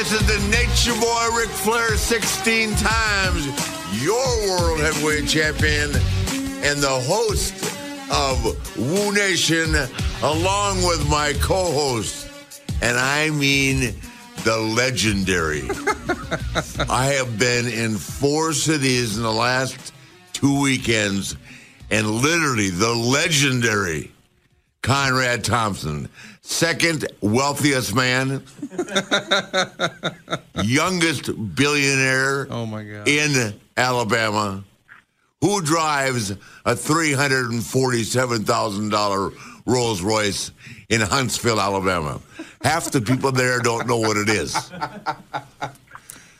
This is the Nature Boy Ric Flair, 16 times your World Heavyweight Champion and the host of Woo Nation, along with my co host, and I mean the legendary. I have been in four cities in the last two weekends, and literally the legendary Conrad Thompson, second wealthiest man, youngest billionaire Oh my God. in Alabama, who drives a $347,000 Rolls Royce in Huntsville, Alabama. Half the people there don't know what it is.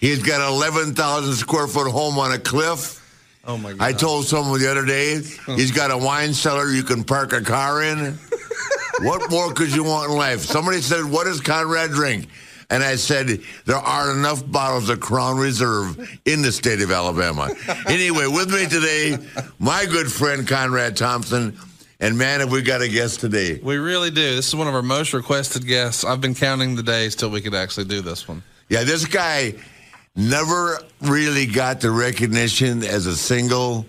He's got an 11,000 square foot home on a cliff. Oh my God. I told someone the other day oh. he's got a wine cellar you can park a car in. what more could you want in life? Somebody said, What does Conrad drink? And I said, There are enough bottles of Crown Reserve in the state of Alabama. anyway, with me today, my good friend Conrad Thompson. And man, have we got a guest today. we really do. This is one of our most requested guests. I've been counting the days till we could actually do this one. Yeah, this guy never really got the recognition as a single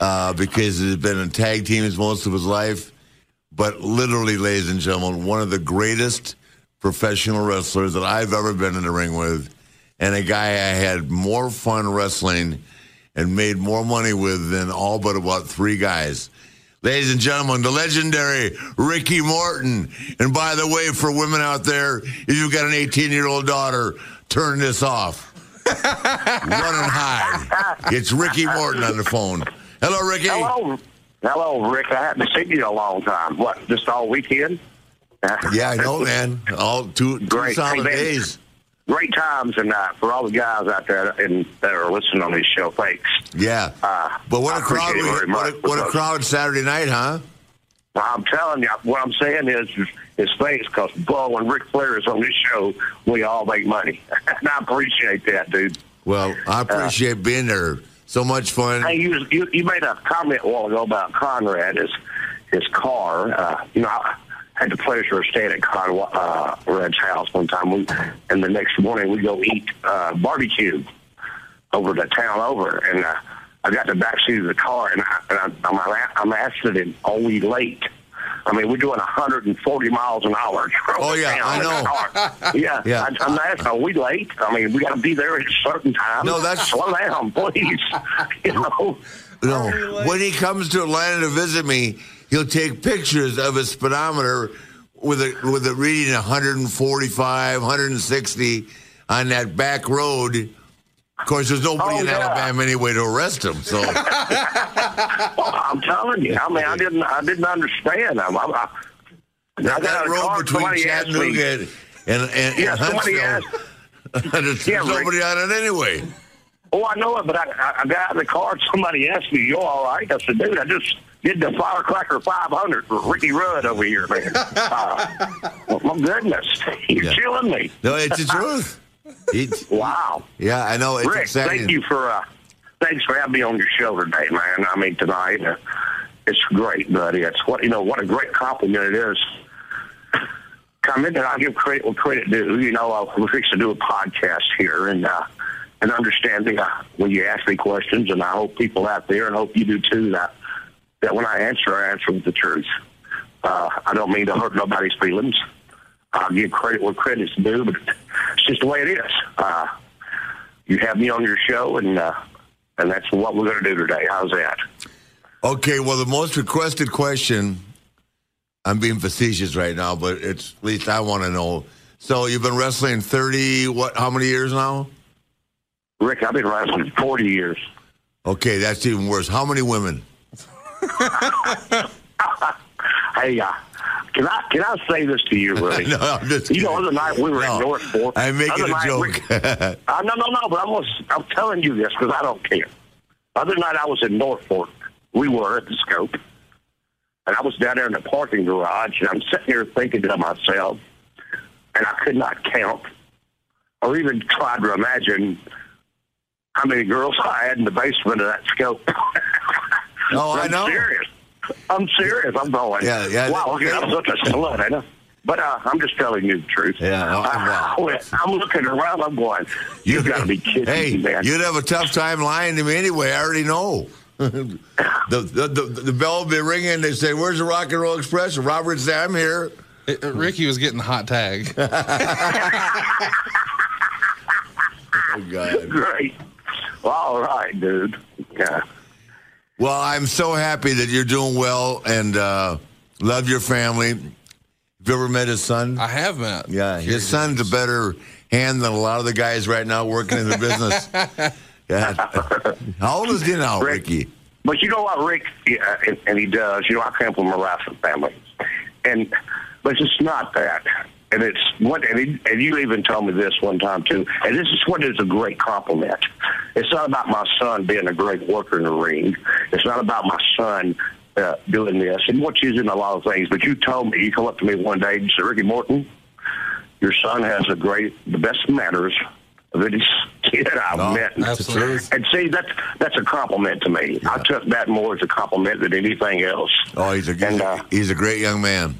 uh, because he's been in tag teams most of his life. But literally, ladies and gentlemen, one of the greatest professional wrestlers that I've ever been in the ring with, and a guy I had more fun wrestling and made more money with than all but about three guys. Ladies and gentlemen, the legendary Ricky Morton. And by the way, for women out there, if you've got an 18 year old daughter, turn this off. Run and hide. It's Ricky Morton on the phone. Hello, Ricky. Hello, hello, Rick. I haven't seen you in a long time. What, just all weekend? Yeah, I know, man. All two, two Great. solid Hey, man. days. Great times, and uh, for all the guys out there and that are listening on this show, thanks. Yeah. Uh, but what I a crowd! appreciate it We, what, a, what a crowd Saturday night, huh? I'm telling you, what I'm saying is, is thanks because Bo and Ric Flair is on this show. We all make money, and I appreciate that, dude. Well, I appreciate being there. So much fun. Hey, you, you you made a comment a while ago about Conrad, his his car. Uh, you know, I had the pleasure of staying at Conrad's house one time, we, and the next morning we go eat uh, barbecue over the town over, and uh, I got the back seat of the car, and, I, and I, I'm I'm asking him, "Are we late?" I mean, we're doing 140 miles an hour. Oh, yeah, I know. yeah, Yeah. I, I'm asking, are we late? I mean, we got to be there at a certain time. No, that's- slow down, please. you know. No, when he comes to Atlanta to visit me, he'll take pictures of his speedometer with a with it reading 145, 160 on that back road. Of course, there's nobody Oh, in yeah. Alabama anyway to arrest him. So Well, I'm telling you. I mean, I didn't. I didn't understand. I'm, I'm, I, I got that out of the road car, between Chattanooga and, and, and Yeah, Huntsville, there's Yeah, nobody on it anyway. Oh, I know it, but I, I, I got out of the car. and Somebody asked me, "You all right?" I said, "Dude, I just did the Firecracker 500 for Ricky Rudd over here, man." uh, well, my goodness, you're Yeah. killing me. No, it's the truth. Wow. yeah, I know. It's Rick, exciting. thank you for uh, thanks for having me on your show today, man. I mean tonight, uh, it's great, buddy. It's what you know. What a great compliment it is. Come in and I give credit where credit due. You know, uh, we're fixing to do a podcast here, and uh, and understanding uh, when you ask me questions, and I hope people out there, and hope you do too, that that when I answer, I answer with the truth. Uh, I don't mean to hurt nobody's feelings. I give credit where credit's due, but it's just the way it is. Uh, you have me on your show, and uh, and that's what we're going to do today. How's that? Okay, well, the most requested question, I'm being facetious right now, but it's at least I want to know. So you've been wrestling 30, what, how many years now? Rick, I've been wrestling 40 years. Okay, that's even worse. How many women? Hey, uh, can I can I say this to you, really? no, I'm just You know, other night we were No, in Norfolk. I'm making Other a joke. Rick- uh, no, no, no, but I'm, gonna, I'm telling you this because I don't care. Other night I was in Norfolk. We were at the Scope. And I was down there in the parking garage, and I'm sitting here thinking to myself, and I could not count or even try to imagine how many girls I had in the basement of that Scope. Oh, I I'm know. serious. I'm serious. I'm going, Yeah, yeah, wow, they- okay, I'm such a slut, ain't I? Know. But uh, I'm just telling you the truth. Yeah, oh, I, wow. I'm looking around. I'm going. You got to be kidding Hey, me, man. you'd have a tough time lying to me anyway. I already know. the, the, the the bell will be ringing. They say, "Where's the Rock and Roll Express?" And Robert say, "I'm here." It- uh, Ricky was getting hot tag. Oh God. Great. Well, all right, dude. Yeah. Well, I'm so happy that you're doing well and uh, love your family. Have you ever met his son? I have met. Yeah, his son's a better hand than a lot of the guys right now working in the business. yeah. How old is he now, Rick. Ricky? But you know what, Rick, yeah, and, and he does. You know, I come from a wrestling family, and but it's just not that. And it's what, and, he, and you even told me this one time too. And this is what is a great compliment. It's not about my son being a great worker in the ring. It's not about my son uh, doing this. And what you in a lot of things. But you told me, you come up to me one day and said, Ricky Morton, your son has a great, the best manners of any kid I've No, met. Absolutely. And see, that's that's a compliment to me. I took that more as a compliment than anything else. Oh, he's a And, uh, he's a great young man.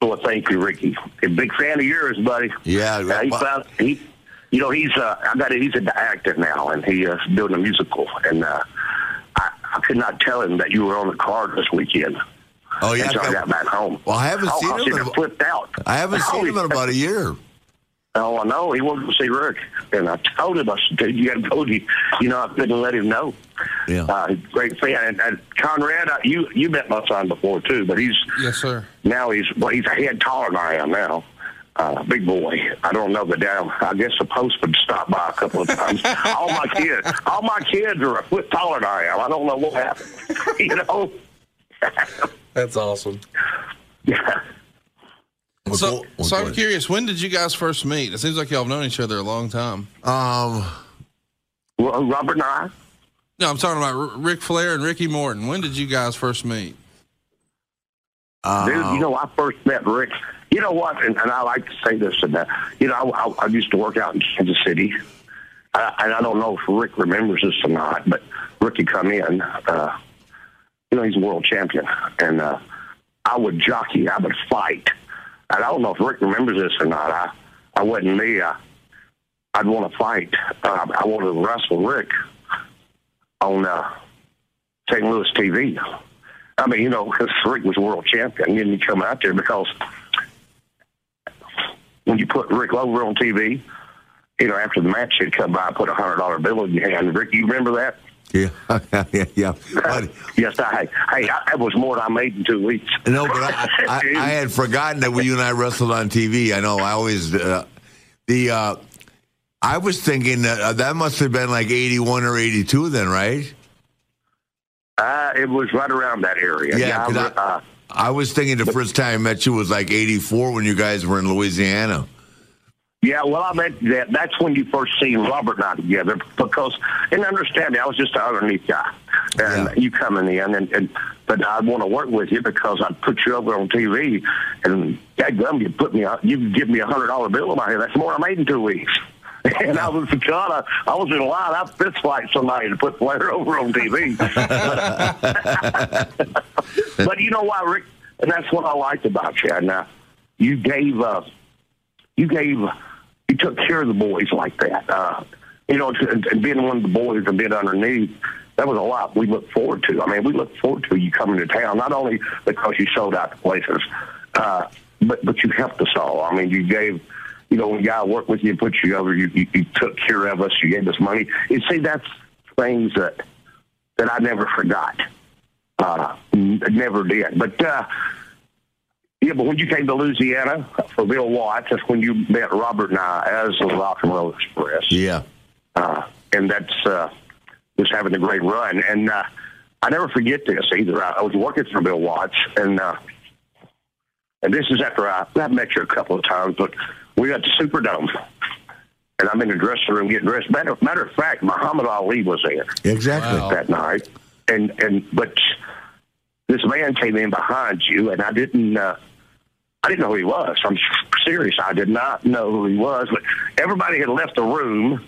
Well, thank you, Ricky. A big fan of yours, buddy. Yeah, Uh, he found, he, you know, he's uh, I got it. He's an actor now, and he uh, doing a musical. And uh, I, I could not tell him that you were on the card this weekend. Oh yeah, until I got back home. Well, I haven't oh, seen him in a- flipped out. I haven't Oh, seen him in about a year. Oh, I know. He wanted to see Rick, and I told him, I said, "Dude, you got to go." You you know, I couldn't let him know. Yeah. Uh, great fan. And, and Conrad, uh, you you met my son before too, but he's Yes, sir. now he's well, he's a head taller than I am now. Uh, big boy. I don't know the damn. I guess the postman stopped by a couple of times. all my kids, all my kids are a foot taller than I am. I don't know what happened. you know. That's awesome. yeah. So, Well, so go I'm curious. When did you guys first meet? It seems like y'all have known each other a long time. Um, Well, Robert and I. No, I'm talking about R- Ric Flair and Ricky Morton. When did you guys first meet? uh, Dude, you know, I first met Rick. You know what? And, and I like to say this, and that. you know, I, I, I used to work out in Kansas City, uh, and I don't know if Rick remembers this or not, but Ricky come in. Uh, you know, he's a world champion, and uh, I would jockey, I would fight, and I don't know if Rick remembers this or not. I, I wasn't me. I, I'd want to fight. Uh, I wanted to wrestle Rick on uh, St. Louis TV. I mean, you know, because Rick was world champion, and you come out there because when you put Rick over on TV, you know, after the match, he'd come by and put a hundred dollar bill in your hand. Rick, you remember that? Yeah, yeah, yeah. But, yes, I. Hey, I, that was more than I made in two weeks. no, but I, I, I had forgotten that when you and I wrestled on TV. I know. I always uh, the. Uh, I was thinking that uh, that must have been like eighty-one or eighty-two, then, right? Uh, it was right around that area. Yeah, I, I- uh, I was thinking the first time I met you was like eighty-four when you guys were in Louisiana. Yeah, well, I meant that that's when you first seen Robert and I together because, and understand I was just an underneath guy, and Yeah. you coming in, and, and but I want to work with you because I put you over on TV, and that gum you put me, you give me a hundred dollar bill in my hand. That's more I made in two weeks. And I was God, I, I was in line. I fist fight somebody to put Flair over on TV. but you know what, Rick? And that's what I liked about you. Now, you gave uh, you gave you took care of the boys like that. Uh, you know, and, being one of the boys and being underneath, that was a lot we look forward to. I mean, we look forward to you coming to town, not only because you sold out the places, uh, but but you helped us all. I mean, you gave. You know, when guy worked with you, put you over, you, you, you took care of us, you gave us money. You see, that's things that that I never forgot. Uh, never did. But uh, yeah, but when you came to Louisiana for Bill Watts, that's when you met Robert and I as the Rock and Roll Express. Yeah. Uh, and that's uh, was having a great run. And uh, I never forget this either. I, I was working for Bill Watts, and uh, and this is after I, I've met you a couple of times, but we got the Superdome. And I'm in the dressing room getting dressed. Matter, matter of fact, Muhammad Ali was there Exactly. Wow. that night, and and but this man came in behind you, and I didn't. Uh, I didn't know who he was. I'm serious. I did not know who he was, but everybody had left the room,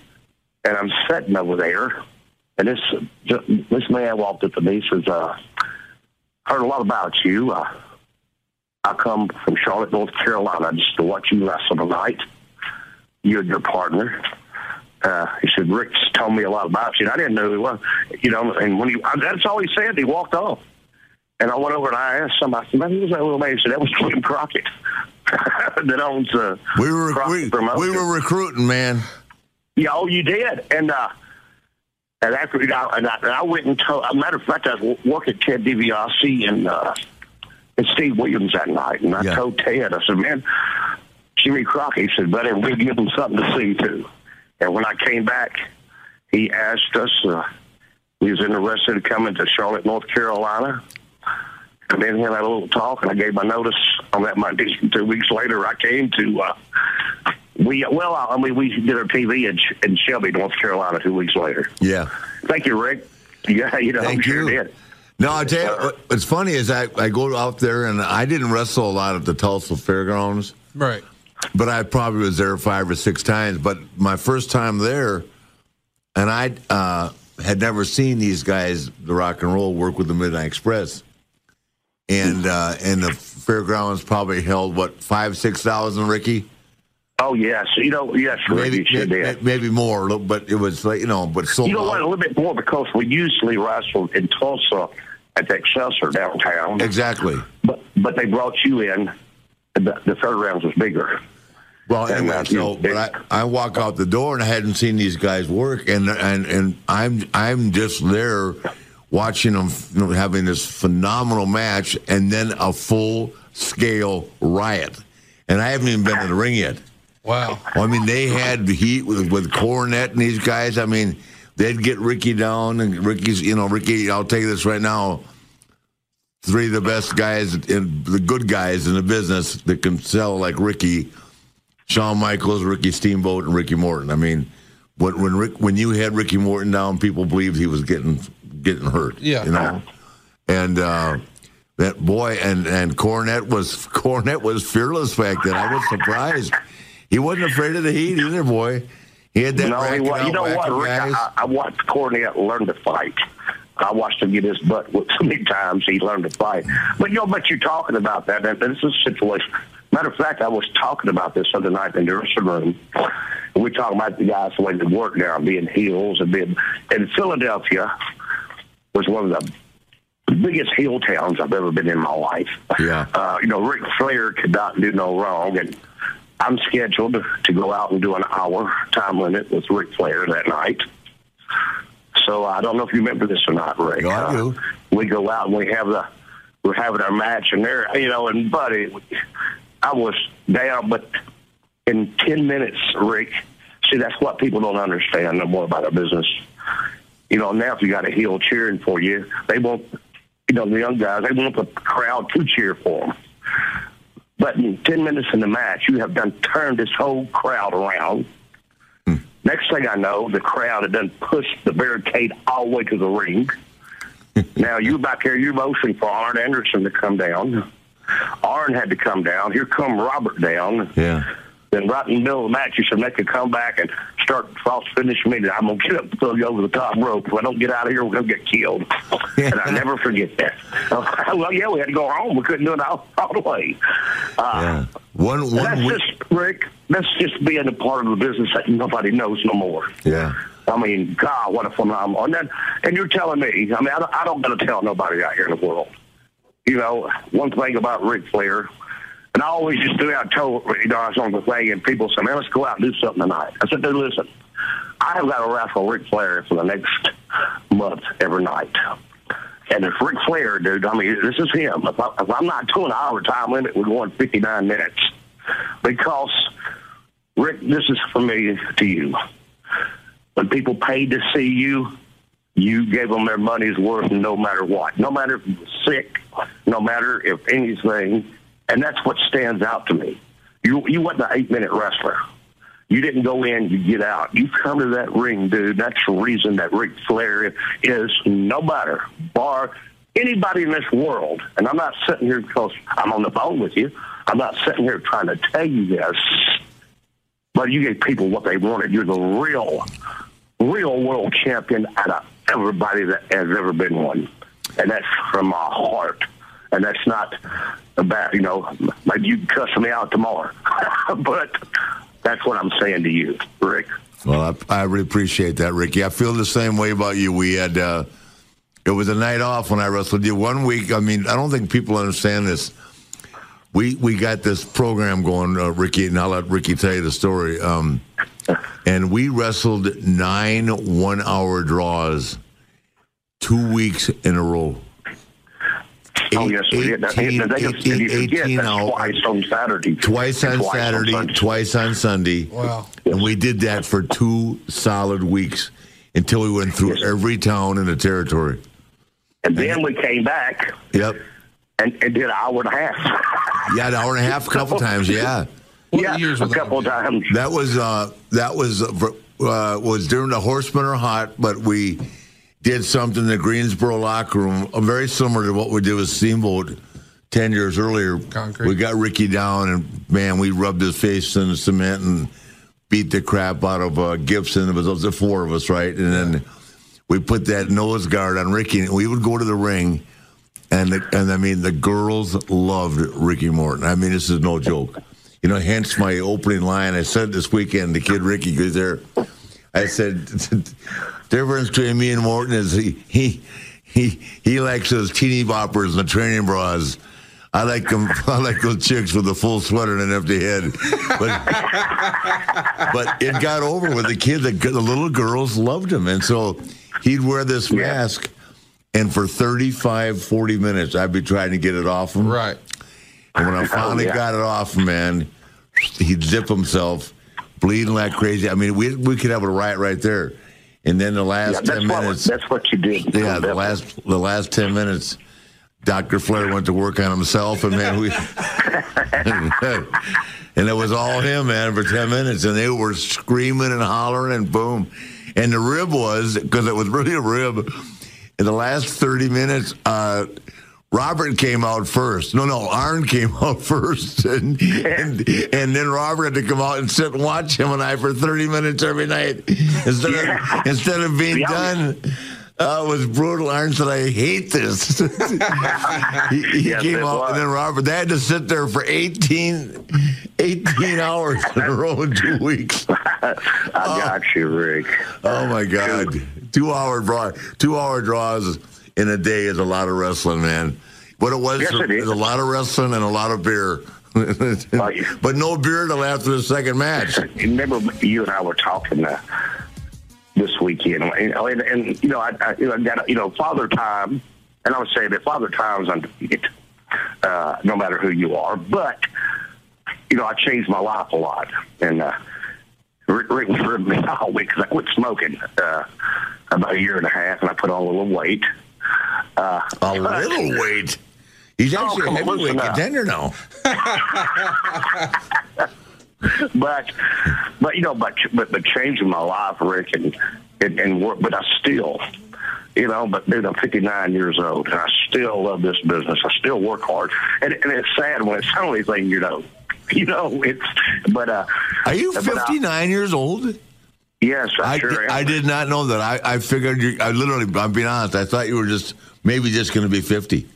and I'm sitting over there, and this this man walked up to me says, uh, "Heard a lot about you. Uh, I come from Charlotte, North Carolina, just to watch you wrestle tonight. You and your partner. Uh, he said, Rick's told me a lot about you. And I didn't know who he was. You know, and when he, that's all he said. He walked off. And I went over and I asked somebody, I said, man, who was that little man? He said, that was William Crockett that owns uh, We were Crockett we, we were recruiting, man. Yeah, oh, you did. And uh, and after and I, and I went and told. As a matter of fact, I was working at Ted DiBiase and uh, and Steve Williams that night, and I Yeah. told Ted, I said, man, Jimmy Crockett. He said, buddy, we give him something to see to. And when I came back, he asked us. Uh, he was interested in coming to Charlotte, North Carolina. And then he had a little talk, and I gave my notice on that Monday. Two weeks later, I came to. Uh, we well, I mean, we did our TV in, in Shelby, North Carolina, two weeks later. Yeah. Thank you, Rick. Yeah, you know, Thank sure you. did. No, I tell you, what's funny is I, I go out there and I didn't wrestle a lot at the Tulsa Fairgrounds, Right. but I probably was there five or six times. But my first time there, and I uh, had never seen these guys, the Rock and Roll, work with the Midnight Express, and uh, and the fairgrounds probably held what five six thousand, Ricky, Oh yes, you know, yes, maybe sure maybe, maybe more, but it was like you know, but sold You know what? A little bit more because we usually wrestled in Tulsa at the Excelsior downtown. exactly. But but they brought you in. The, the fairgrounds was bigger. Well, And, anyway, uh, so but I, I walk out the door and I hadn't seen these guys work, and and and I'm I'm just there watching them you know, having this phenomenal match, and then a full scale riot, and I haven't even been in the ring yet. Wow. Well, I mean, they had heat with with Cornette and these guys. I mean, they'd get Ricky down, and Ricky's, you know, Ricky. I'll tell you this right now. Three of the best guys, in, the good guys in the business that can sell like Ricky, Shawn Michaels, Ricky Steamboat, and Ricky Morton. I mean, when when Rick, when you had Ricky Morton down, people believed he was getting getting hurt. Yeah. you know, and uh, that boy and and Cornette was Cornette was fearless back then. I was surprised. He wasn't afraid of the heat either, boy. He had that no, he, racket wa- you know what, Rick? I, I watched Cornette learn to fight. I watched him get his butt whipped so many times he learned to fight. But you know, but you're talking about that, and this is a situation. Matter of fact, I was talking about this other night in the dressing room. And we're talking about the guys the way they work now, being heels and being. in Philadelphia was one of the biggest heel towns I've ever been in my life. Yeah. Uh, you know, Ric Flair could not do no wrong, and I'm scheduled to go out and do an hour time limit with Ric Flair that night. So I don't know if you remember this or not, Rick. No, I do. Uh, we go out and we have the we're having our match, and there, you know, and buddy, I was down, but in ten minutes, Rick. See, that's what people don't understand no more about our business. You know, now if you got a heel cheering for you, they want, you know, the young guys, they want the crowd to cheer for them. But in 10 minutes in the match, you have done turned this whole crowd around. Hmm. Next thing I know, the crowd had done pushed the barricade all the way to the ring. now you back here, you're motioning for Arn Anderson to come down. Arn had to come down. Here come Robert down. yeah. Then right in the middle of the match, you should make a comeback and start false finish me. I'm gonna get up and throw you over the top rope. If I don't get out of here, we're gonna get killed. and I never forget that. well, yeah, we had to go home. We couldn't do it all, all the way. Uh, Yeah. One that's one week. just Rick. That's just being a part of the business that nobody knows no more. Yeah. I mean, God, what a phenomenal! And then, and you're telling me. I mean, I don't, I don't got to tell nobody out here in the world. You know, one thing about Ric Flair, and I always just do. I told you know I was on the thing, and people say, "Man, let's go out and do something tonight." I said, "Dude, listen, I have got a wrestle Ric Flair for the next month every night." And if Ric Flair, dude, I mean, this is him. If, I, I'm not doing an hour time limit, we're going 59 minutes. Because, Rick, this is for me to you. When people paid to see you, you gave them their money's worth no matter what. No matter if you were sick, no matter if anything. And that's what stands out to me. You, you wasn't an eight-minute wrestler. You didn't go in, you get out. You come to that ring, dude. That's the reason that Ric Flair is no matter, bar anybody in this world. And I'm not sitting here because I'm on the phone with you. I'm not sitting here trying to tell you this. But you gave people what they wanted. You're the real, real world champion out of everybody that has ever been one. And that's from my heart. And that's not about you know maybe you can cuss me out tomorrow, but that's what I'm saying to you, Rick. Well, I, I really appreciate that, Ricky. I feel the same way about you. We had uh, it was a night off when I wrestled you. One week, I mean, I don't think people understand this. We we got this program going, uh, Ricky, and I'll let Ricky tell you the story. Um, and we wrestled nine one-hour draws, two weeks in a row. Oh yes, we did. 18, They- they- 18, you forget 18 that's twice on Saturday, Twice on twice Saturday, Sunday. twice on Sunday. Wow. And we did that for two solid weeks until we went through Yes. every town in the territory. And then we came back Yep. and, and did an hour and a half. Yeah, an hour and a half, a couple times. Yeah, What yeah, years a was that? couple of times. that was uh, that was uh, uh, was during the Horsemen are hot, but we did something in the Greensboro locker room, uh, very similar to what we did with Steamboat ten years earlier. Concrete. We got Ricky down, and man, we rubbed his face in the cement and beat the crap out of uh, Gibson. It was the four of us, right? And then we put that nose guard on Ricky, and we would go to the ring. And the, and I mean, the girls loved Ricky Morton. I mean, this is no joke. You know, hence my opening line. I said this weekend, the kid Ricky goes there. I said, difference between me and Morton is he he he he likes those teeny boppers and the training bras. I like them. I like those chicks with a full sweater and an empty head. But but it got over with the kid. The, the little girls loved him, and so he'd wear this mask. And for 35, 40 minutes, I'd be trying to get it off him. Right. And when I oh, finally yeah. got it off, man, he'd zip himself, bleeding like crazy. I mean, we we could have a riot right there. And then the last Yeah, ten what minutes, that's what you did. yeah, the last the last ten minutes, Doctor Flair went to work on himself, and man, we and it was all him, man, for ten minutes, and they were screaming and hollering, and boom, and the rib was because it was really a rib. In the last thirty minutes, uh, Robert came out first. No, no, Arn came out first, and, and and then Robert had to come out and sit and watch him and I for thirty minutes every night instead of instead of being Yeah. done. Uh, it was brutal. Arn said, "I hate this." he he Yes, came out, was. and then Robert. They had to sit there for 18, 18 hours in a row in two weeks. I got you, Rick. Oh my God! Two hour draw, two hour draws in a day is a lot of wrestling, man. What it was Yes, it is. a lot of wrestling and a lot of beer, but no beer till after the second match. Remember, you and I were talking uh, this weekend, and, and, and you know, I, I, you know, I got you know, Father Time, and I would say that Father Time's undefeated, uh, no matter who you are. But you know, I changed my life a lot, and uh, Rick, Rick ripping me all week because I quit smoking uh, about a year and a half, and I put on a little weight. Uh, A little weight. He's Oh, actually come a heavyweight contender now. but but you know but but but changing my life rick and and, and work but i still you know but dude i'm 59 years old and i still love this business i still work hard and, and it's sad when it's the only thing you know you know it's but uh Are you uh, 59 years old? Yes i, I, sure am. I did not know that. I, I figured you. I literally. I'm being honest. I thought you were just maybe just going to be 50.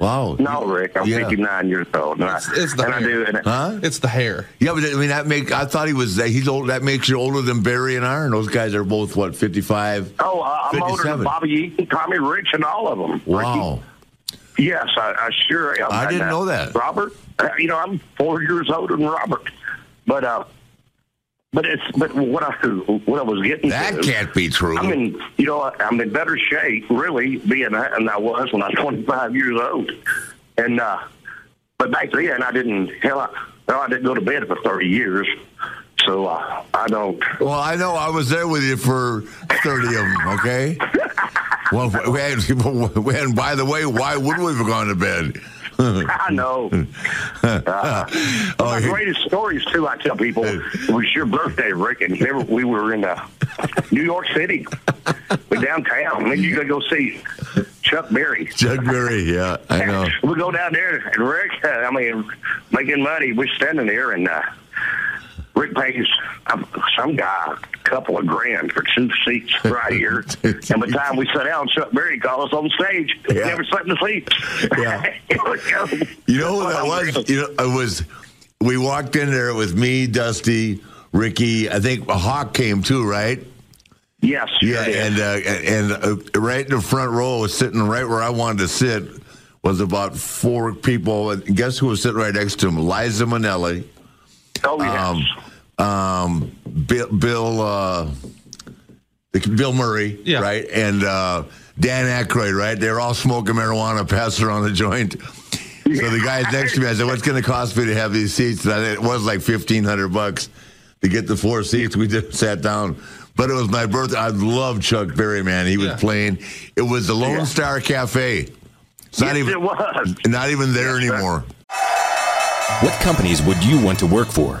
Wow. no rick i'm Yeah. 59 years old and, It's- I, it's the and I hair. do and Huh? It's the hair. Yeah, but I mean that make. I thought he was. He's old. That makes you older than Barry and Arn. Those guys are both what 55. Oh, uh, I'm older than Bobby Eaton, Tommy Rich, and all of them. Wow. Yes, I, I sure am. I didn't uh, know that. Robert. Uh, you know, I'm four years older than Robert, but uh, but it's but what I what I was getting That to, can't be true. I'm in you know I'm in better shape really being that than I was when I was 25 years old, and uh, but back then I didn't hell I, hell, I didn't go to bed for 30 years, so uh, I don't. well, I know. I was there with you for 30 of them. Okay. Well, we had, and by the way, why would we have gone to bed? I know. Uh, Oh, my greatest stories too. I tell people it was your birthday, Rick, and there we were in uh, New York City, we downtown. Then you gotta go see Chuck Berry. Chuck Berry. Yeah, I know. We go down there, and Rick, uh, I mean, making money. We're standing there, and uh, Rick pays um, some guy a couple of grand for two seats right here. and by the time we sat down, Chuck Berry called us on stage. Yeah. Never sat in the seats. Yeah. You know what that was? You know, it was. We walked in there. with me, Dusty, Ricky. I think Hawk came too, right? Yes. Yeah, and uh, and uh, right in the front row, sitting right where I wanted to sit, was about four people. And guess who was sitting right next to him? Liza Minnelli, oh, yes. um, um, Bill, Bill, uh, Bill Murray, Yeah. right, and uh, Dan Aykroyd, right. They're all smoking marijuana, passing around the joint. So the guy next to me, I said, "What's going to cost me to have these seats?" And I, it was like fifteen hundred bucks to get the four seats. We just sat down, but it was my birthday. I love Chuck Berry, man. He was Yeah. playing. It was the Lone Yeah. Star Cafe. It's not even it was. not even there Yes, sir. anymore. What companies would you want to work for?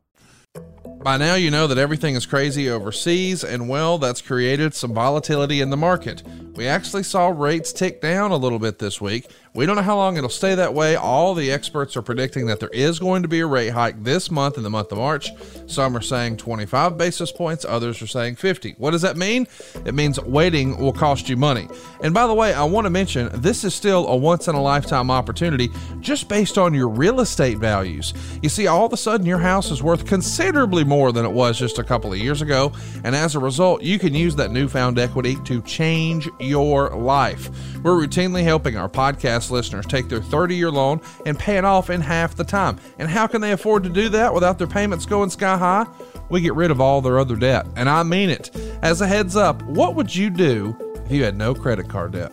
By now, you know that everything is crazy overseas, and well, that's created some volatility in the market. We actually saw rates tick down a little bit this week. We don't know how long it'll stay that way. All the experts are predicting that there is going to be a rate hike this month in the month of March. Some are saying 25 basis points, others are saying 50. What does that mean? It means waiting will cost you money. And by the way, I want to mention this is still a once in a lifetime opportunity just based on your real estate values. You see, all of a sudden your house is worth considerably more than it was just a couple of years ago. And as a result, you can use that newfound equity to change your life. We're routinely helping our podcast listeners take their 30 year loan and pay it off in half the time. And how can they afford to do that without their payments going sky high? We get rid of all their other debt. And I mean it. As a heads up, what would you do if you had no credit card debt?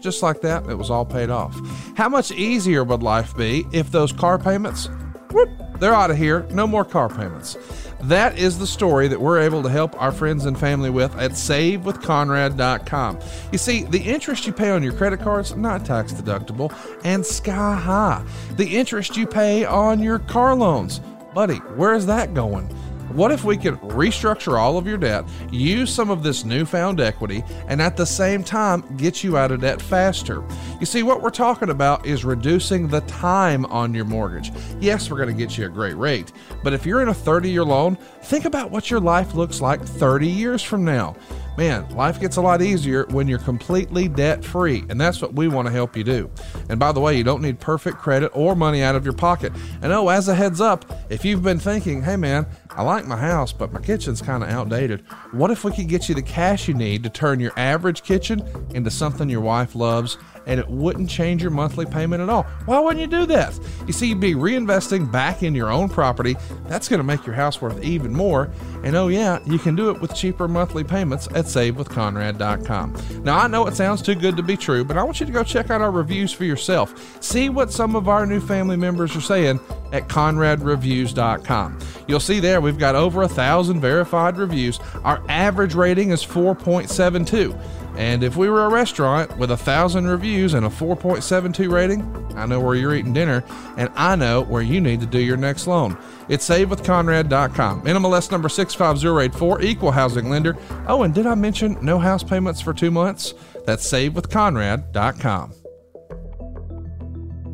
Just like that, it was all paid off. How much easier would life be if those car payments, whoop, they're out of here, no more car payments. That is the story that we're able to help our friends and family with at savewithconrad.com. You see, the interest you pay on your credit cards not tax deductible and sky high. The interest you pay on your car loans, buddy, where is that going? What if we could restructure all of your debt, use some of this newfound equity, and at the same time get you out of debt faster? You see, what we're talking about is reducing the time on your mortgage. Yes, we're going to get you a great rate, but if you're in a 30 year loan, think about what your life looks like 30 years from now. Man, life gets a lot easier when you're completely debt free, and that's what we want to help you do. And by the way, you don't need perfect credit or money out of your pocket. And oh, as a heads up, if you've been thinking, hey man, I like my house, but my kitchen's kind of outdated, what if we could get you the cash you need to turn your average kitchen into something your wife loves? And it wouldn't change your monthly payment at all. Why wouldn't you do that? You see, you'd be reinvesting back in your own property. That's going to make your house worth even more. And oh, yeah, you can do it with cheaper monthly payments at savewithconrad.com. Now, I know it sounds too good to be true, but I want you to go check out our reviews for yourself. See what some of our new family members are saying at conradreviews.com. You'll see there we've got over a thousand verified reviews. Our average rating is 4.72. And if we were a restaurant with a thousand reviews and a 4.72 rating, I know where you're eating dinner, and I know where you need to do your next loan. It's savewithconrad.com. NMLS number 65084, equal housing lender. Oh, and did I mention no house payments for two months? That's savewithconrad.com.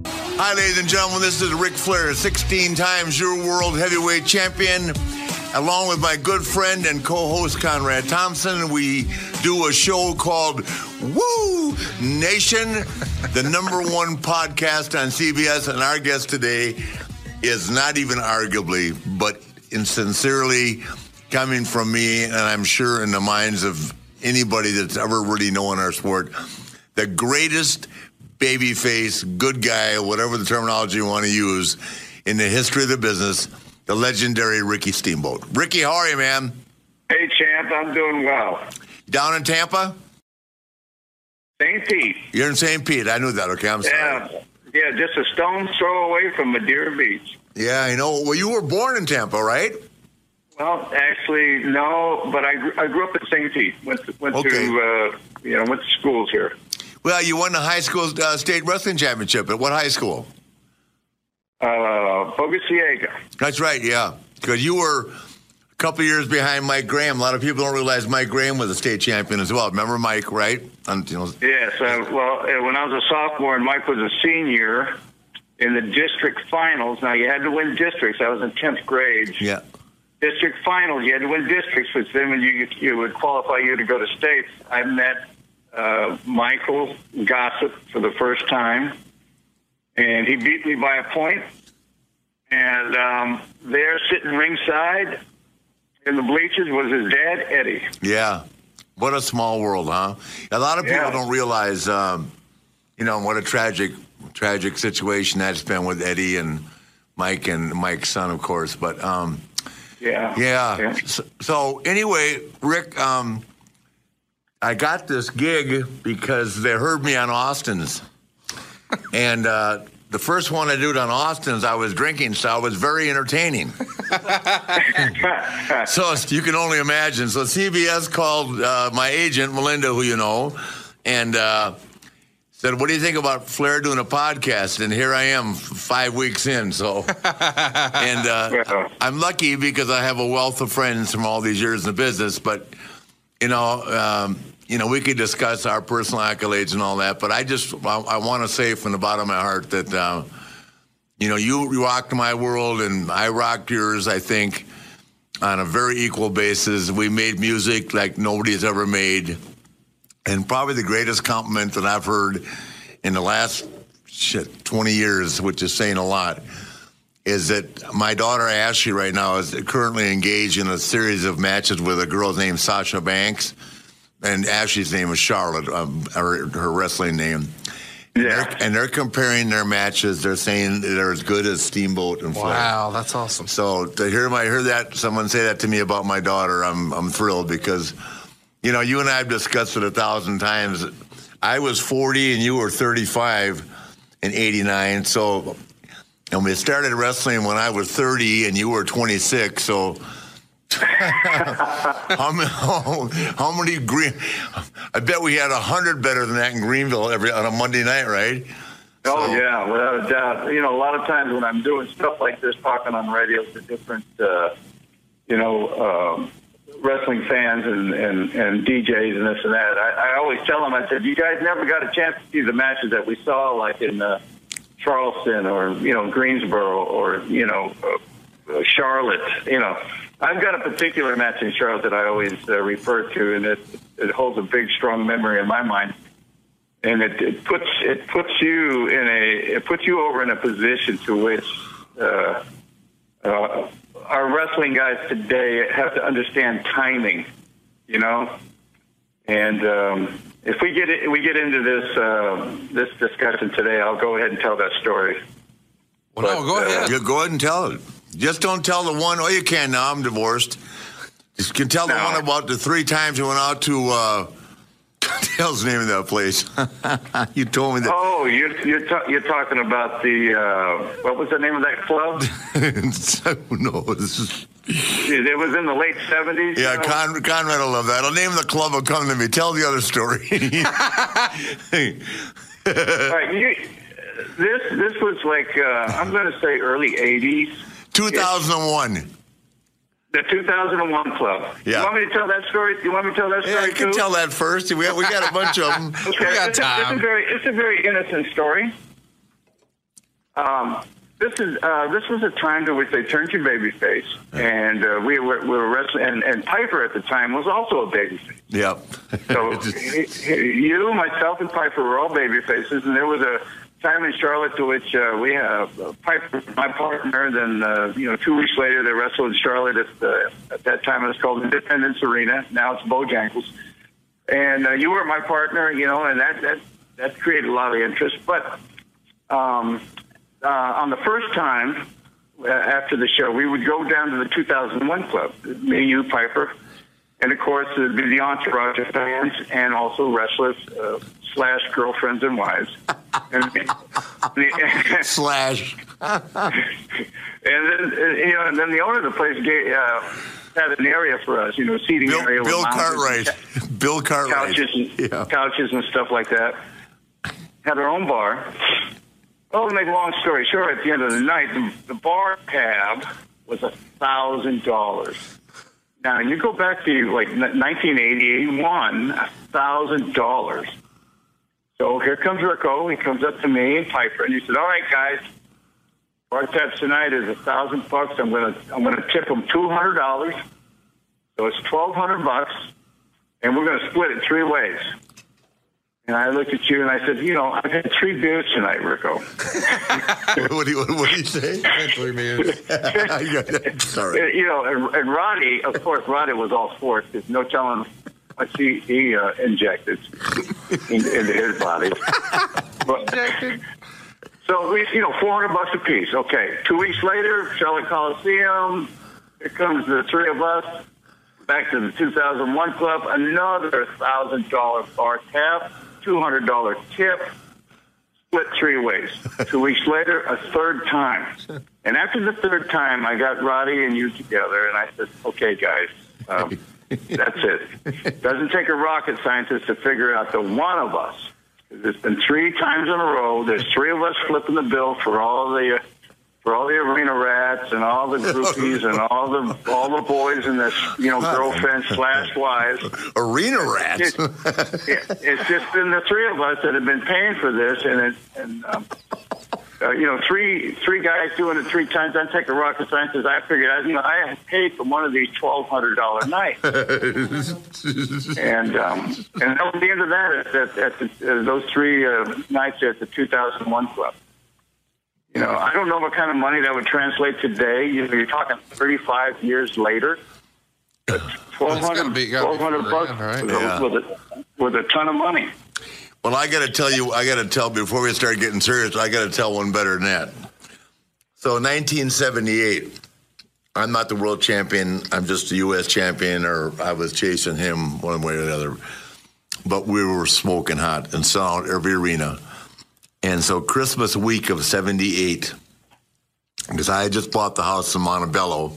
Hi, ladies and gentlemen. This is Ric Flair, 16 times your world heavyweight champion. Along with my good friend and co host Conrad Thompson, we do a show called Woo Nation, the number one podcast on CBS. And our guest today is not even arguably, but in sincerely, coming from me, and I'm sure in the minds of anybody that's ever really known our sport, the greatest babyface, good guy, whatever the terminology you want to use, in the history of the business, the legendary Ricky Steamboat. Ricky, how are you, man? Hey, champ, I'm doing well. Down in Tampa? St. Pete. You're in St. Pete. I knew that. Okay, I'm sorry. Yeah, yeah, just a stone's throw away from Madeira Beach. Yeah, I know. Well, you were born in Tampa, right? Well, actually, no, but I, I grew up in St. Pete. Went to, went Okay. to uh, you know went to schools here. Well, you won the high school uh, state wrestling championship at what high school? Uh, Boca Ciega. That's right, yeah. Because you were a couple years behind Mike Graham. A lot of people don't realize Mike Graham was a state champion as well. Remember Mike, right? You know, Yes. Uh, well, uh, when I was a sophomore and Mike was a senior in the district finals. Now you had to win districts. I was in tenth grade. yeah. district finals. You had to win districts, which then when you you would qualify you to go to states. I met uh, Michael Gossett for the first time, and he beat me by a point. And um, there, sitting ringside in the bleachers, was his dad, Eddie. Yeah. What a small world, huh? A lot of people Yeah. don't realize, um, you know, what a tragic, tragic situation that's been with Eddie and Mike and Mike's son, of course. But um, Yeah. yeah. So, so anyway, Rick, um, I got this gig because they heard me on Austin's, and uh, the first one I did on Austin's, I was drinking, so I was very entertaining. So you can only imagine. So CBS called uh, my agent, Melinda, who you know, and uh, said, "What do you think about Flair doing a podcast?" And here I am, five weeks in. So, and uh, I'm lucky because I have a wealth of friends from all these years in the business. But you know, um, you know, we could discuss our personal accolades and all that. But I just, I, I want to say from the bottom of my heart that. Uh, you know, you rocked my world and I rocked yours, I think, on a very equal basis. We made music like nobody's ever made. And probably the greatest compliment that I've heard in the last shit 20 years, which is saying a lot, is that my daughter Ashley right now is currently engaged in a series of matches with a girl named Sasha Banks. And Ashley's name is Charlotte, um, her, her wrestling name. Yeah. They're- and they're comparing their matches. They're saying they're as good as Steamboat and Flair. Wow, that's awesome. So to hear my hear that someone say that to me about my daughter, I'm I'm thrilled because, you know, you and I have discussed it a thousand times. I was 40 and you were 35 in '89. So, and we started wrestling when I was 30 and you were 26. So. how, many, how, how many green? I bet we had a hundred better than that in Greenville every on a Monday night, right? Oh So- yeah, without a doubt. You know, a lot of times when I'm doing stuff like this, talking on radio to different, uh, you know, um, wrestling fans and, and, and DJs and this and that, I, I always tell them, I said, you guys never got a chance to see the matches that we saw, like in uh, Charleston or you know Greensboro or you know uh, uh, Charlotte. You know, I've got a particular match in Charlotte that I always uh, refer to, and it it holds a big, strong memory in my mind and it, it puts it puts you in a it puts you over in a position to which uh, uh, our wrestling guys today have to understand timing, you know. And um, if we get it, we get into this uh, this discussion today, I'll go ahead and tell that story. Well, no, But, go uh, ahead. You go ahead and tell it. Just don't tell the one. Oh, you can now. I'm divorced. You can tell the No. one about the three times you went out to. Uh, what the hell's the name of that place? you told me that. Oh, you're you're, ta- you're talking about the uh, what was the name of that club? no, this is. it was in the late seventies. Yeah, Con, Conrad will love that. I'll name the club. Will come to me. Tell the other story. All right, you, this this was like uh, I'm going to say early '80s. 2001. The 2001 club. Yeah. You want me to tell that story? You want me to tell that story Yeah, you can too? tell that first. We got, we got a bunch of them. Okay, We got it's, A, it's time. a very it's a very innocent story. Um, this is uh, this was a time to which they turned you babyface, and uh, we were we were wrestling, and, and Piper at the time was also a babyface. Yep. So y- you, myself, and Piper were all baby faces, and there was a time in Charlotte to which uh, we have uh, Piper, my partner. Then uh, you know, two weeks later, they wrestled in Charlotte. At, the, at that time, it was called Independence Arena. Now it's Bojangles. And uh, you were my partner, you know, and that that that created a lot of interest. But um, uh, on the first time uh, after the show, we would go down to the 2001 club. Me, you, Piper, and of course there'd be the entourage of fans and also wrestlers uh, slash girlfriends and wives. and, the, Slash. and then uh, you know, and then the owner of the place gave, uh, had an area for us, you know, seating Bill, area, with Bill and Cartwright. Bill Cartwright. couches and Yeah. couches and stuff like that. Had our own bar. Oh, to make a long story short, at the end of the night, the, the bar tab was a thousand dollars. Now you go back to like 1981, a thousand dollars. So here comes Rico. He comes up to me and Piper, and he said, "All right, guys, bar tab tonight is a thousand bucks. I'm gonna I'm gonna tip them two hundred dollars. So it's twelve hundred bucks." and we're going to split it three ways. And I looked at you and I said, you know, I've had three beers tonight, Rico. what, do you, what do you say? Three beers. Sorry. You know, and, and Roddy, of course, Ronnie was all for it. There's no telling what he, he uh, injected in, into his body. But, so we, you know, 400 bucks a piece. Okay. Two weeks later, Charlotte Coliseum. Here comes the three of us. Back to the 2001 club. Another thousand dollar bar tab. $200 tip. Split three ways. Two weeks later, a third time. And after the third time, I got Roddy and you together, and I said, okay, guys, um, that's it. Doesn't take a rocket scientist to figure out the one of us. It's been three times in a row. There's three of us flipping the bill for all the uh, for all the arena rats and all the groupies and all the all the boys and the you know girlfriends slash wives. Arena rats. It, it, it's just been the three of us that have been paying for this, and it, and um, uh, you know, three three guys doing it three times. Take a rocket scientist. I figured, I, you know, I had paid for one of these twelve hundred dollar nights, and um, and that was the end of that, at, at, at the, uh, those three uh, nights at the two thousand one club. You know, I don't know what kind of money that would translate today. You know, you're talking 35 years later. 1200 be- gotta be 1200 bucks right? with, a- Yeah. with, a, with a ton of money. Well, I got to tell you, I got to tell before we start getting serious, I got to tell one better than that. So, 1978, I'm not the world champion. I'm just a U.S. champion, or I was chasing him one way or the other. But we were smoking hot and selling out every arena. And so, Christmas week of 78, because I had just bought the house in Montebello,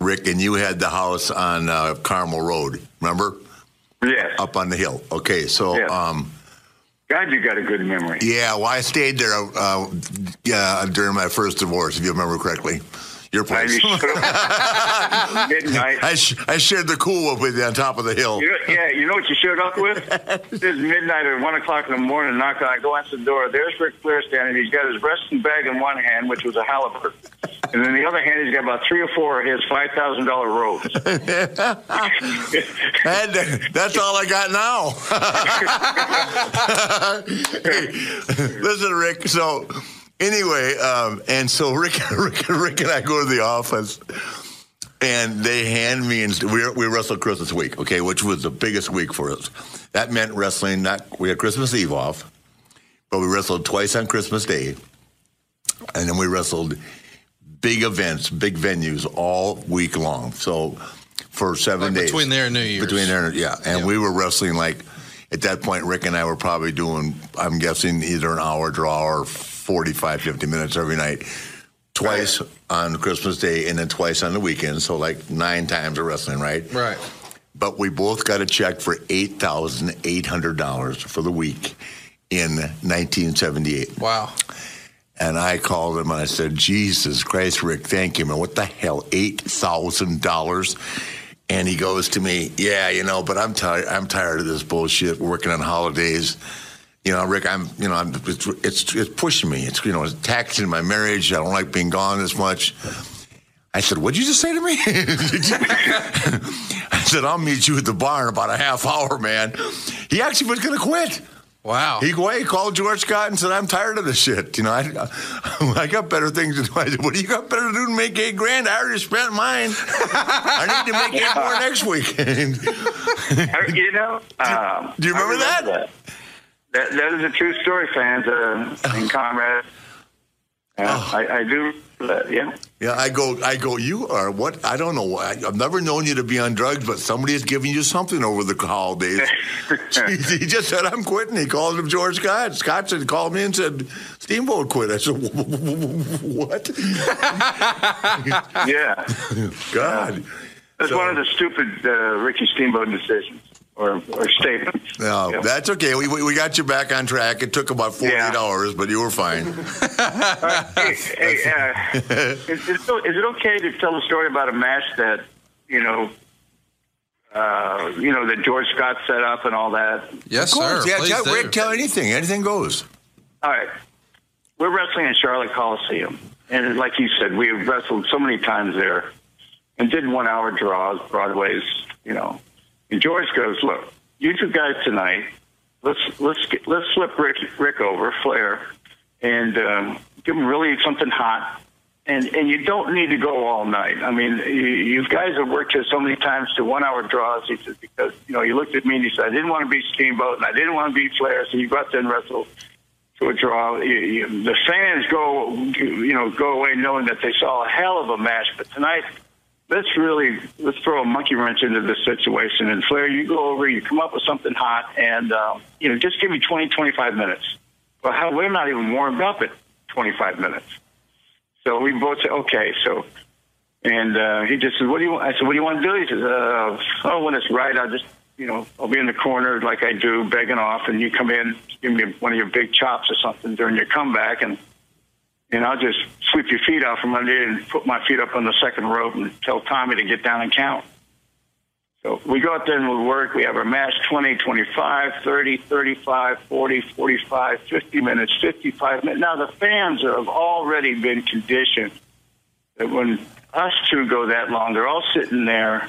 Rick, and you had the house on uh, Carmel Road, remember? Yes. Up on the hill. Okay, so. Yeah. um God, you got a good memory. yeah, well, I stayed there uh, yeah, during my first divorce, if you remember correctly. Your I place. up midnight. I, sh- I shared the cool whip with you on top of the hill. You know, yeah, you know what you showed up with? It's midnight or one o'clock in the morning. Knock on, I go answer the door. There's Ric Flair standing. He's got his wrestling bag in one hand, which was a halibut, and in the other hand, he's got about three or four of his five thousand dollar robes. And uh, that's all I got now. Hey, listen, Rick. So, anyway, um, and so Rick, Rick, Rick and I go to the office, and they hand me and we we wrestled Christmas week, okay, which was the biggest week for us. That meant wrestling. Not we had Christmas Eve off, but we wrestled twice on Christmas Day, and then we wrestled big events, big venues all week long. So for seven Like days between there and New Year's. Between there, and- yeah, and Yeah. we were wrestling like at that point. Rick and I were probably doing, I'm guessing, either an hour draw or 45, 50 minutes every night. Twice on Christmas Day and then twice on the weekend. So like nine times of wrestling, right? Right. But we both got a check for eight thousand eight hundred dollars for the week in 1978. Wow. And I called him and I said, Jesus Christ, Rick, thank you, man. What the hell? $8,000? And he goes to me, Yeah, you know, but I'm tired. I'm tired of this bullshit working on holidays. You know, Rick, I'm, you know, I'm, it's, it's, it's pushing me. It's, you know, it's taxing my marriage. I don't like being gone as much. I said, What'd you just say to me? I said, I'll meet you at the bar in about a half hour, man. He actually was going to quit. Wow. He, he called George Scott and said, "I'm tired of this shit. You know, I, I got better things to do." I said, "What do you got better to do than make eight grand? I already spent mine. I need to make eight more next weekend." you know, um, do you remember I that? that? That? That is a true story, fans uh, and comrades. Yeah, Oh. I, I do. Uh, yeah. Yeah, I go, I go. You are what? I don't know. I, I've never known you to be on drugs, but somebody is giving you something over the holidays. he just said, "I'm quitting." He called him George Scott. Scott said, called me and said, "Steamboat quit." I said, "What?" Yeah. God. That's So- one of the stupid uh, Ricky Steamboat decisions or, or statements. No, Yeah. that's okay. We, we we got you back on track. It took about 48 Yeah. hours, but you were fine. hey, hey, uh, is, is, it, is it okay to tell a story about a match that you know, uh, you know that George Scott set up and all that? Yes, Of course, sir. yeah, Please tell. Rick, tell anything. Anything goes. All right, we're wrestling in Charlotte Coliseum, and like you said, we have wrestled so many times there, and did one-hour draws, Broadways, you know. George goes, "Look, you two guys tonight, let's let's get, let's flip Rick Rick over, Flair, and um, give him really something hot." And and you don't need to go all night. I mean, you, you guys have worked here so many times to one hour draws. He says because you know you looked at me and he said I didn't want to be Steamboat and I didn't want to be Flair, so you go out there and wrestle to a draw. You, you, the fans go, you know, go away knowing that they saw a hell of a match. But tonight, let's really let's throw a monkey wrench into this situation. And Flair, you go over, you come up with something hot, and um, you know, just give me 20, 25 minutes. Well, how, we're not even warmed up at 25 minutes. So we both said, okay. So, and uh, he just said, what do you want? I said, what do you want to do? He says, uh, oh, when it's right, I'll just, you know, I'll be in the corner like I do, begging off, and you come in, give me one of your big chops or something during your comeback, and and I'll just sweep your feet out from under and put my feet up on the second rope and tell Tommy to get down and count. So we go out there and we work. We have our match 20, 25, 30, 35, 40, 45, 50 minutes, 55 minutes. Now, the fans have already been conditioned that when us two go that long, they're all sitting there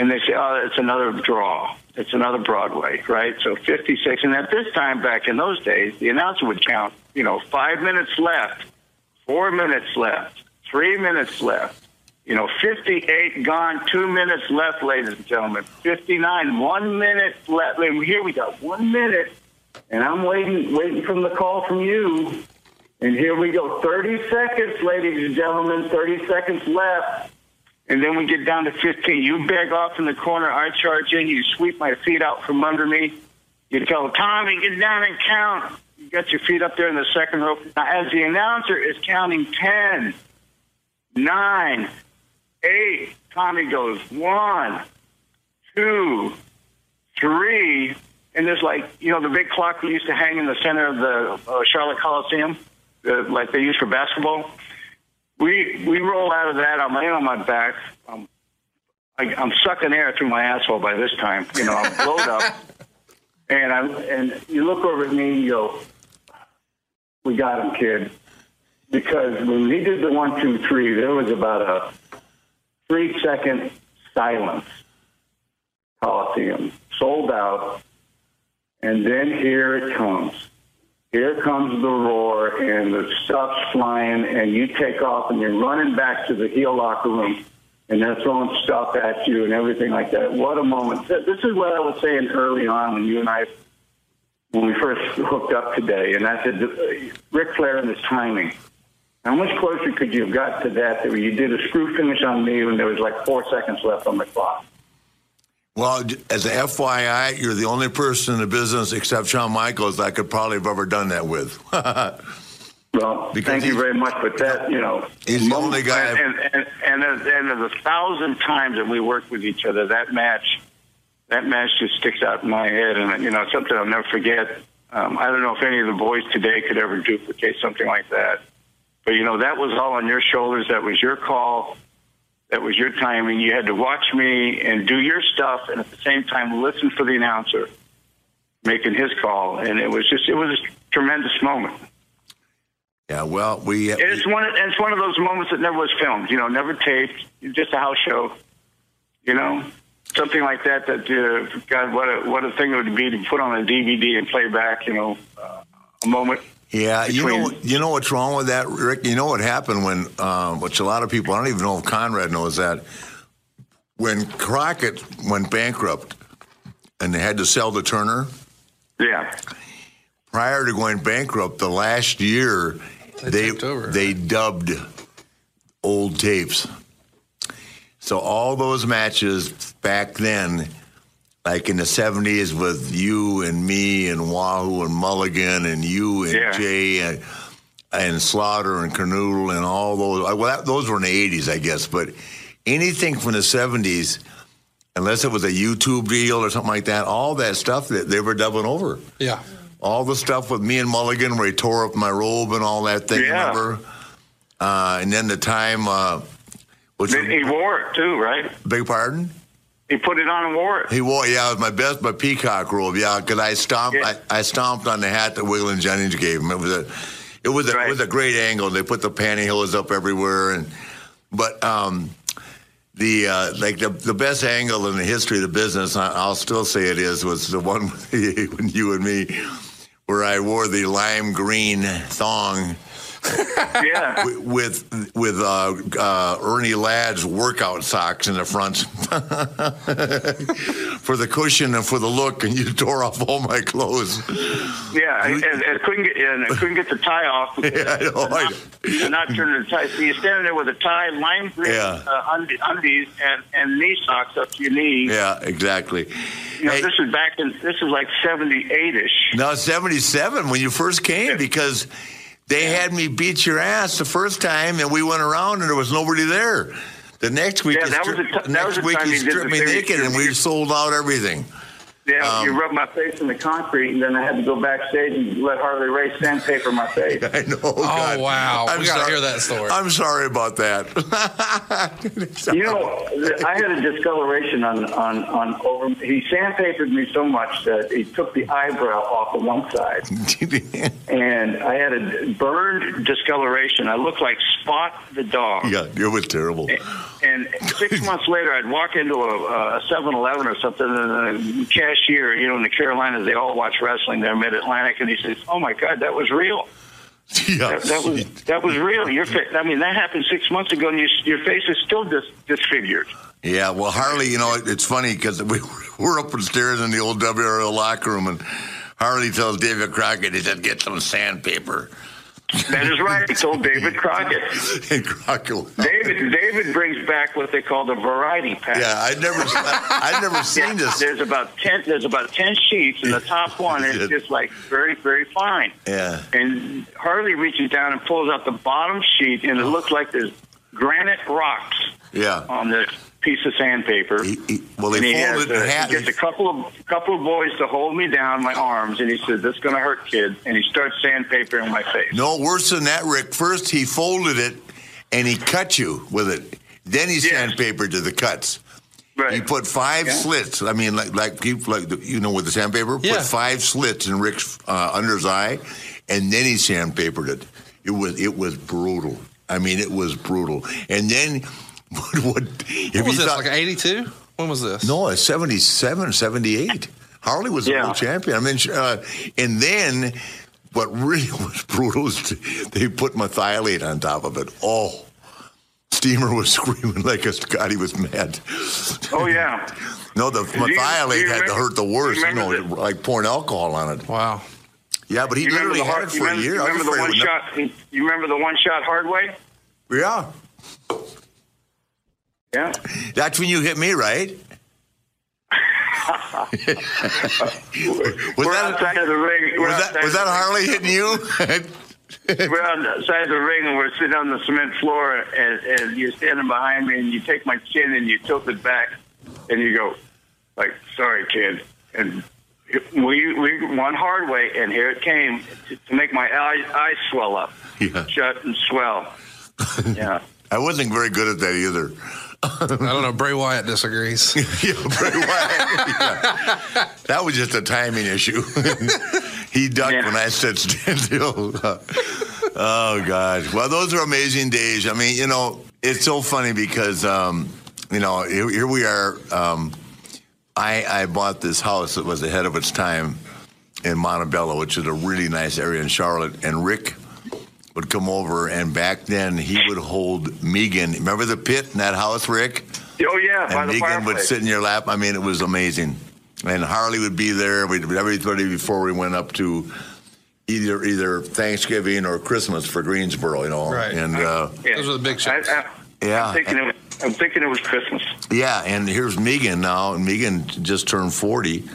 and they say, oh, it's another draw. It's another Broadway, right? So 56. And at this time, back in those days, the announcer would count, you know, five minutes left, four minutes left, three minutes left. You know, 58 gone, two minutes left, ladies and gentlemen. 59, one minute left. Here we go, one minute. And I'm waiting, waiting from the call from you. And here we go, 30 seconds, ladies and gentlemen, 30 seconds left. And then we get down to 15. You beg off in the corner. I charge in. You sweep my feet out from under me. You tell Tommy, get down and count. You got your feet up there in the second row. Now, as the announcer is counting 10, 9, 8, Tommy goes 1, 2, 3. And there's like, you know, the big clock we used to hang in the center of the uh, Charlotte Coliseum, uh, like they use for basketball we we roll out of that. I'm laying on my back. I'm I, I'm sucking air through my asshole by this time. You know, I'm blowed up. And I and you look over at me and you go, "We got him, kid." Because when he did the one, two, three, there was about a three second silence. Coliseum sold out, and then here it comes. Here comes the roar and the stuff's flying, and you take off and you're running back to the heel locker room, and they're throwing stuff at you and everything like that. What a moment! This is what I was saying early on when you and I, when we first hooked up today, and I said, uh, Ric Flair and his timing. How much closer could you have got to that? That you did a screw finish on me when there was like four seconds left on the clock. Well, as a FYI, you're the only person in the business except Shawn Michaels that I could probably have ever done that with. Well, Because thank you very much, but that you know, He's the only guy And and and, and, and the thousand times that we worked with each other, that match, that match just sticks out in my head, and you know, something I'll never forget. Um, I don't know if any of the boys today could ever duplicate something like that, but you know, that was all on your shoulders. That was your call. That was your timing. You had to watch me and do your stuff, and at the same time listen for the announcer making his call. And it was just, it was a tremendous moment. yeah, well, we. It's one. Of, it's one of those moments that never was filmed. You know, never taped. Just a house show. You know. something like that. That uh, God, what a what a thing it would be to put on a DVD and play back. You know, uh, a moment. Yeah, you know, you know what's wrong with that, Rick. You know what happened when, um, which a lot of people, I don't even know if Conrad knows that, when Crockett went bankrupt and they had to sell the Turner. Yeah. Prior to going bankrupt, the last year They they over, they dubbed old tapes. So all those matches back then, like in the seventies, with you and me and Wahoo and Mulligan and you and Yeah. Jay and, and Slaughter and Kernodle and all those. Well, that, those were in the eighties, I guess. But anything from the seventies, unless it was a YouTube deal or something like that, all that stuff that they were dubbing over. Yeah. All the stuff with me and Mulligan where he tore up my robe and all that thing, Yeah. remember? Uh, and then the time, uh, which Then he wore it too, right? beg pardon? He put it on and wore it. He wore, yeah, it was my best, my peacock robe, yeah, because I stomped, Yeah. I, I stomped on the hat that Waylon Jennings gave him. It was a, it was a, it was a great angle. They put the pantyhose up everywhere, and but um, the uh, like the the best angle in the history of the business, I, I'll still say it is, was the one when you and me, where I wore the lime green thong Yeah. with with uh, uh, Ernie Ladd's workout socks in the front for the cushion and for the look, and you tore off all my clothes. Yeah, and, and, and couldn't get and I couldn't get the tie off. Yeah, I know. I- and not turn the tie. So you're standing there with a tie, lime green Yeah. uh, undi- undies, and, and knee socks up to your knees. Yeah, exactly. You know, Hey, this is back in this is like '78 ish. no, seventy-seven when you first came because they had me beat your ass the first time, and we went around and there was nobody there. The next week, Yeah, you that was stri- next week you stripped me naked, and we sold out everything. Yeah, Um, you rubbed my face in the concrete, and then I had to go backstage and let Harley Race sandpaper my face. I know. Oh, God. wow. We gotta sorry- hear that story. I'm sorry about that. You know, I had a discoloration on on on over. He sandpapered me so much that he took the eyebrow off of one side, and I had a burned discoloration. I looked like Spot the dog. yeah, it was terrible. And six months later, I'd walk into a, a 7-Eleven or something, and the cashier, you know, in the Carolinas, they all watch wrestling there, Mid Atlantic, and he says, "Oh my God, that was real. Yeah, That, that was that was real. Your fa- I mean, that happened six months ago, and you, your face is still dis- disfigured." yeah. Well, Harley, you know, it's funny because we we're up the stairs in the old WRAL locker room, and Harley tells David Crockett, he said, "Get some sandpaper." That is right. He told David Crockett. And Crockett, David David brings back what they call the variety pack. yeah, I'd never, I'd never seen this. There's about ten. There's about ten sheets, and the top one is just like very, very fine. Yeah. And Harley reaches down and pulls out the bottom sheet, and it looks like there's granite rocks Yeah. on the piece of sandpaper. He, he, well, and he he, has folded a, the hat. he gets a couple of couple of boys to hold me down my arms, and he said, "This is going to hurt, kid." And he starts sandpapering my face. No, worse than that, Rick. First, he folded it and he cut you with it. Then he Yes. sandpapered to the cuts. Right. He put five Yeah. slits. I mean, like like you like you know with the sandpaper, Yeah. put five slits in Rick's uh, under his eye, and then he sandpapered it. It was it was brutal. I mean, it was brutal. And then what? what if What was this, thought- like 82? When was this? no, it's 77, 78. Harley was a Yeah. world champion. I mean, uh, and then what really was brutal is they put Merthiolate on top of it. Oh, Steamer was screaming like a God, he was mad. Oh yeah. No, the you- do Merthiolate you had to hurt the worst. You know, the- like pouring alcohol on it. Wow. Yeah, but he You remember literally had hard, it you for a remember, year. you remember the one it would shot? You remember the one shot hard way? Yeah, Yeah. that's when you hit me, right? was We're that outside of the ring. We're was that was that Harley hitting you? We're outside the side of the ring and we're sitting on the cement floor, and, and you're standing behind me, and you take my chin and you tilt it back, and you go, like, "Sorry, kid." And we we won hard way, and here it came to, to make my eyes eyes swell up, Yeah. shut and swell. Yeah. I wasn't very good at that either. I don't know. Bray Wyatt disagrees. Yeah, Bray Wyatt. Yeah. That was just a timing issue. he ducked Yeah. when I said stand still. oh God! Well, those are amazing days. I mean, you know, it's so funny because um, you know here, here we are. Um, I, I bought this house that was ahead of its time in Montebello, which is a really nice area in Charlotte. And Rick would come over, and back then he would hold Megan. Remember the pit in that house, Rick? Oh yeah, by And the Megan would sit in your lap. I mean, it was amazing. And Harley would be there. We'd everybody before we went up to either either Thanksgiving or Christmas for Greensboro, you know. Right. And uh, Yeah. Those are the big shows. I, I, Yeah. I'm thinking, it, I'm thinking it was Christmas. Yeah, and here's Megan now, and Megan just turned 40.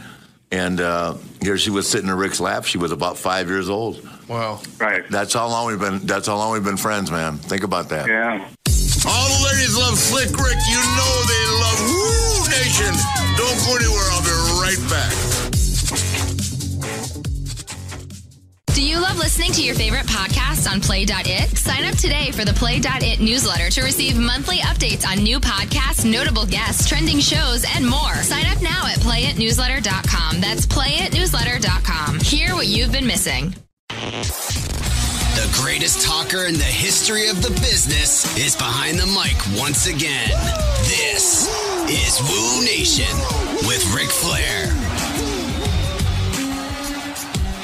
And uh, here she was sitting in Rick's lap. She was about five years old. Wow. Right. That's how long we've been. That's how long we've been friends, man. Think about that. Yeah. All the ladies love Slick Rick. You know they love Woo Nation. Don't go anywhere. I'll be right back. Do you love listening to your favorite podcast on Play.it? Sign up today for the Play.it newsletter to receive monthly updates on new podcasts, notable guests, trending shows, and more. Sign up now at playitnewsletter.com. That's playitnewsletter.com. Hear what you've been missing. The greatest talker in the history of the business is behind the mic once again. This is Woo Nation with Ric Flair.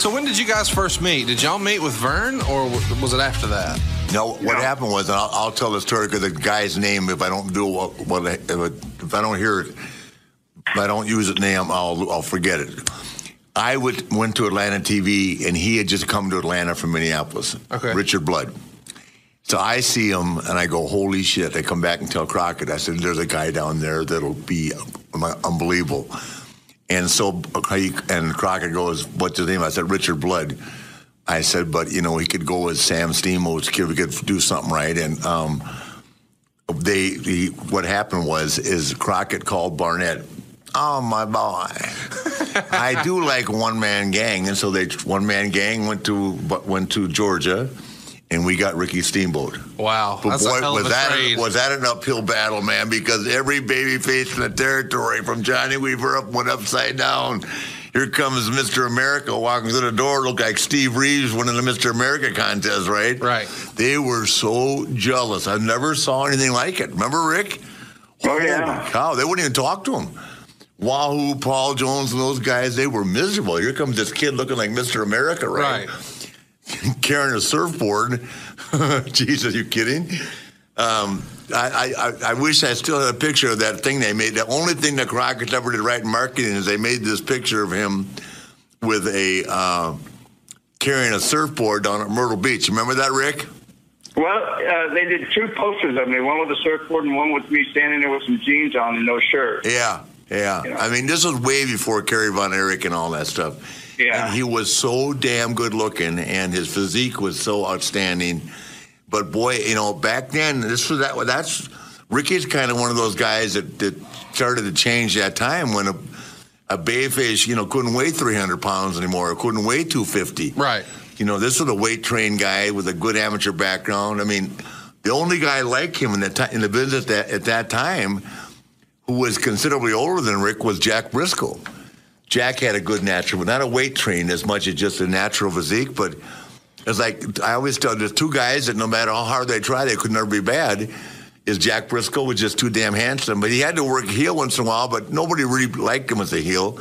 So when did you guys first meet? Did y'all meet with Verne, or was it after that? No, what happened was, and I'll, I'll tell the story because the guy's name, if I don't do what, what I- if I don't hear it, if I don't use his name, I'll I'll forget it. I would, went to Atlanta TV, and he had just come to Atlanta from Minneapolis. Okay. Richard Blood. So I see him, and I go, "Holy shit!" I come back and tell Crockett. I said, "There's a guy down there that'll be um, unbelievable." And so, he, and Crockett goes, "What's his name?" I said, "Richard Blood." I said, "But you know, he could go as Sam Steamboat's kid. We could do something right." And um, they, he, what happened was, is Crockett called Barnett. Oh my boy, I do like one man gang, and so they one man gang went to went to Georgia, and we got Ricky Steamboat. Wow, But that's boy, a hell of was a that trade. was that an uphill battle, man? Because every baby face in the territory, from Johnny Weaver up, went upside down. Here comes Mr. America walking through the door, looked like Steve Reeves winning the Mr. America contest, right? Right. They were so jealous. I never saw anything like it. Remember, Rick? Oh, yeah. Holy cow! They wouldn't even talk to him. Wahoo, Paul Jones, and those guys, they were miserable. Here comes this kid looking like Mr. America, right? right. carrying a surfboard. Jesus, are you kidding? Um, I, I, I wish I still had a picture of that thing they made. The only thing that Crockett ever did right in marketing is they made this picture of him with a uh, carrying a surfboard down at Myrtle Beach. Remember that, Rick? Well, uh, they did two posters of me, one with a surfboard and one with me standing there with some jeans on and no shirt. Yeah, yeah. Yeah. I mean, this was way before Kerry Von Erich and all that stuff. Yeah. And he was so damn good looking, and his physique was so outstanding. But boy, you know, back then, this was that. That's Ricky's kind of one of those guys that, that started to change that time when a a babyface, you know, couldn't weigh 300 pounds anymore, or couldn't weigh 250. Right. You know, this was a weight trained guy with a good amateur background. I mean, the only guy like him in the ti in the business that, at that time, who was considerably older than Rick, was Jack Briscoe. Jack had a good natural, not a weight train as much as just a natural physique, but it's like I always tell there's two guys that no matter how hard they try, they could never be bad. Is Jack Briscoe was just too damn handsome, but he had to work heel once in a while, but nobody really liked him as a heel.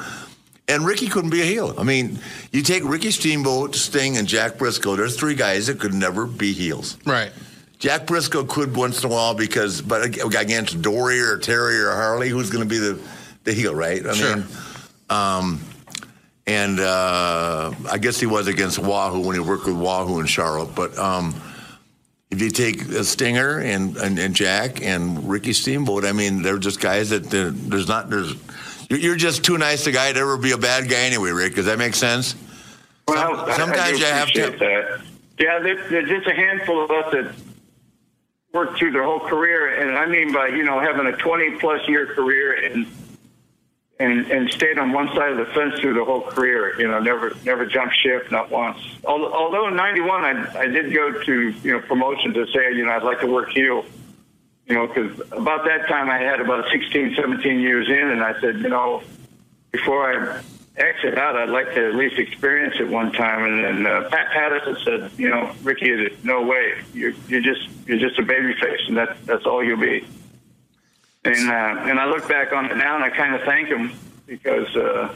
And Ricky couldn't be a heel. I mean, you take Ricky Steamboat, Sting, and Jack Briscoe. There's three guys that could never be heels. Right. Jack Briscoe could once in a while because, but against Dory or Terry or Harley, who's going to be the, the heel, right? I Sure. mean, um, and uh, I guess he was against Wahoo when he worked with Wahoo in Charlotte. But um, if you take a Stinger and, and, and Jack and Ricky Steamboat, I mean, they're just guys that there's not there's. You're just too nice a guy to ever be a bad guy anyway, Rick. Does that make sense? Well, I- I sometimes do you have to- That. Yeah, there, there's just a handful of us that worked through their whole career, and I mean by you know having a 20 plus year career and and and stayed on one side of the fence through the whole career. You know, never never jumped ship, not once. Although, in '91 I I did go to you know promotion to say you know I'd like to work heel. You know, because about that time I had about 16, 17 years in, and I said, you know, before I exit out, I'd like to at least experience it one time. And then uh, Pat Patterson said, you know, Ricky, no way, you're, you're just you're just a baby face, and that's that's all you'll be. And uh, and I look back on it now, and I kind of thank him because uh,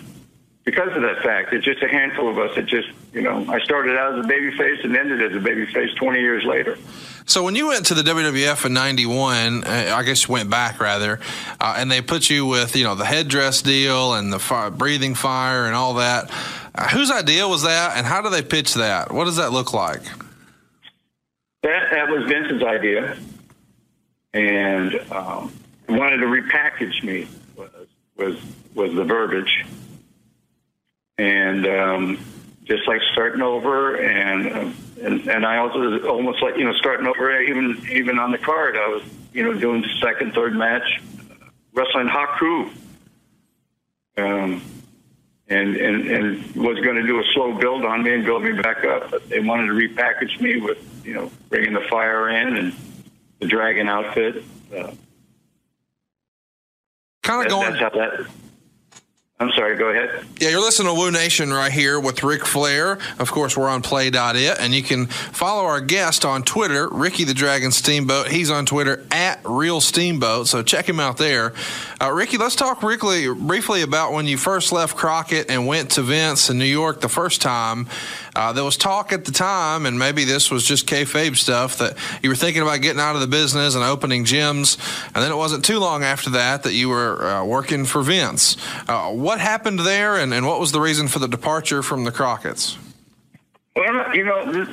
because of that fact. It's just a handful of us that just you know I started out as a baby face and ended as a baby face 20 years later. So when you went to the WWF in '91, uh, I guess you went back rather, uh, and they put you with you know the headdress deal and the fire, breathing fire and all that. Uh, whose idea was that, and how do they pitch that? What does that look like? That that was Vince's idea, and um, wanted to repackage me was was was the verbiage, and um, just like starting over, and, uh, and and I also almost like you know starting over even even on the card. I was you know doing second, third match, wrestling Haku. Um, and, and, and was going to do a slow build on me and build me back up. But they wanted to repackage me with, you know, bringing the fire in and the dragon outfit. Uh, kind of going. That's that. I'm sorry, go ahead. Yeah, you're listening to Woo Nation right here with Ric Flair. Of course, we're on play.it, and you can follow our guest on Twitter, Ricky the Dragon Steamboat. He's on Twitter at Real Steamboat, so check him out there. Uh, Ricky, let's talk briefly, briefly about when you first left Crockett and went to Vince in New York the first time. Uh, there was talk at the time, and maybe this was just kayfabe stuff, that you were thinking about getting out of the business and opening gyms, and then it wasn't too long after that that you were uh, working for Vince. Uh, what happened there, and, and what was the reason for the departure from the Crockett's? Well, you know, this,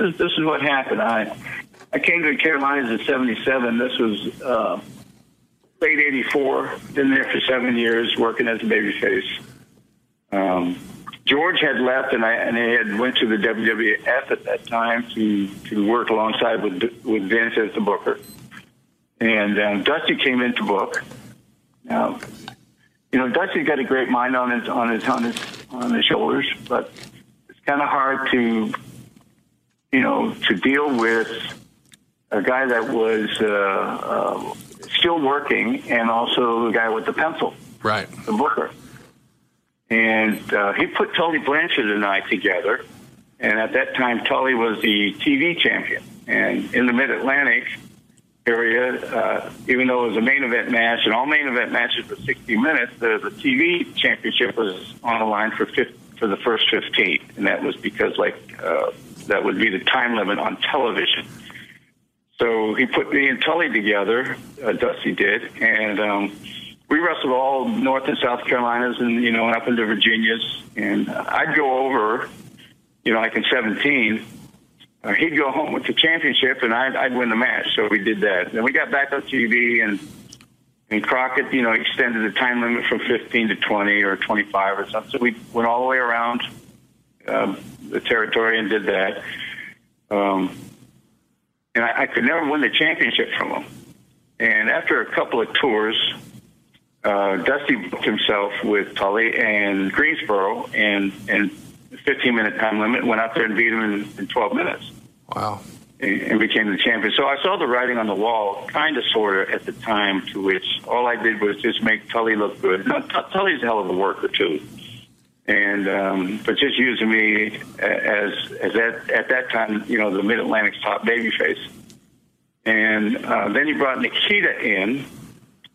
is this is what happened. I I came to the Carolinas in '77. This was uh, late '84. Been there for seven years, working as a babyface. Um, George had left, and I and I had went to the WWF at that time to to work alongside with with Vince as the booker. And um, Dusty came in to book. Now, you know, Dusty's got a great mind on his on his on his on his shoulders, but it's kind of hard to, you know, to deal with a guy that was uh, uh, still working and also the guy with the pencil, right? The booker. And uh, he put Tully Blanchard and I together. And at that time, Tully was the TV champion. And in the Mid Atlantic area, uh, even though it was a main event match, and all main event matches were 60 minutes, the, the TV championship was on the line for 50, for the first 15. And that was because, like, uh, that would be the time limit on television. So he put me and Tully together, uh, Dusty did, and um, we wrestled all North and South Carolinas and, you know, up into Virginias. And uh, I'd go over, you know, like in 17. Uh, he'd go home with the championship and I'd, I'd win the match. So we did that. Then we got back on TV and, and Crockett, you know, extended the time limit from 15 to 20 or 25 or something. So we went all the way around um, the territory and did that. Um, and I, I could never win the championship from him. And after a couple of tours, uh, Dusty booked himself with Tully and Greensboro and and 15 minute time limit. Went out there and beat him in, in 12 minutes. Wow. And, and became the champion. So I saw the writing on the wall, kind of, sort of, at the time. To which all I did was just make Tully look good. No, Tully's a hell of a worker too. And um, but just using me as as that at that time, you know, the Mid Atlantic's top babyface. And uh, then he brought Nikita in,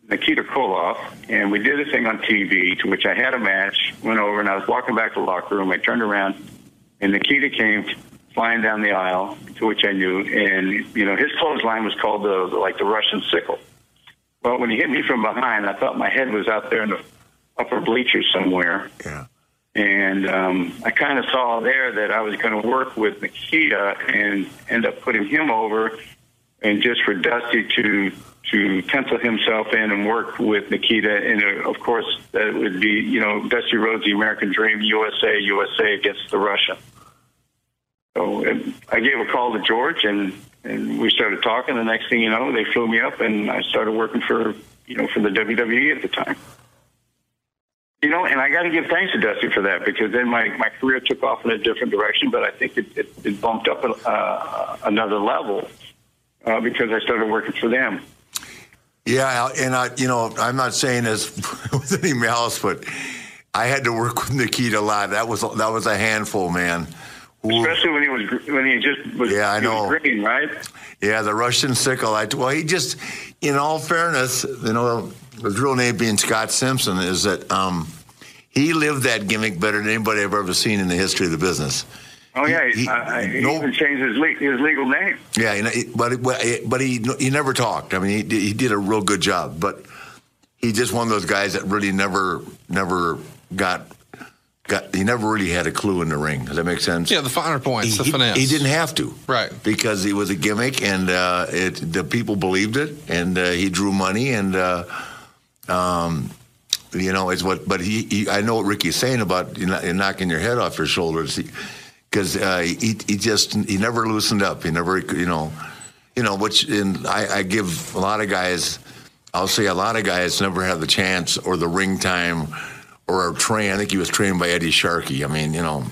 Nikita Koloff, and we did a thing on TV to which I had a match, went over, and I was walking back to the locker room. I turned around, and Nikita came flying down the aisle, to which I knew, and you know his clothesline was called the like the Russian sickle. Well, when he hit me from behind, I thought my head was out there in the upper bleachers somewhere. Yeah. And um, I kind of saw there that I was going to work with Nikita and end up putting him over, and just for Dusty to to pencil himself in and work with Nikita. And uh, of course, that would be, you know, Dusty Rhodes, the American Dream, USA, USA against the Russia. So I gave a call to George and, and we started talking. The next thing you know, they flew me up and I started working for, you know, for the WWE at the time. You know, and I got to give thanks to Dusty for that because then my, my career took off in a different direction, but I think it, it, it bumped up uh, another level uh, because I started working for them. Yeah, and I, you know, I'm not saying this with any malice, but I had to work with Nikita a lot. That was that was a handful, man. Ooh. Especially when he was when he just was. Yeah, I know. Green, right? Yeah, the Russian sickle. I well, he just, in all fairness, you know, his real name being Scott Simpson, is that um, he lived that gimmick better than anybody I've ever seen in the history of the business. Oh yeah, He- he, uh, he no- even changed his le- his legal name. Yeah, you know, he- but but he he never talked. I mean, he did- he did a real good job, but he just one of those guys that really never never got got. He never really had a clue in the ring. Does that make sense? Yeah, the finer points, He, the finesse. he didn't have to, Right. Because he was a gimmick, and uh, it the people believed it, and uh, he drew money, and uh, um, you know, it's what. But he, he, I know what Ricky's saying about you know, knocking your head off your shoulders, because uh, he, he just he never loosened up. He never, you know, you know, which and I, I give a lot of guys. I'll say a lot of guys never had the chance or the ring time or a train. I think he was trained by Eddie Sharkey. I mean, you know.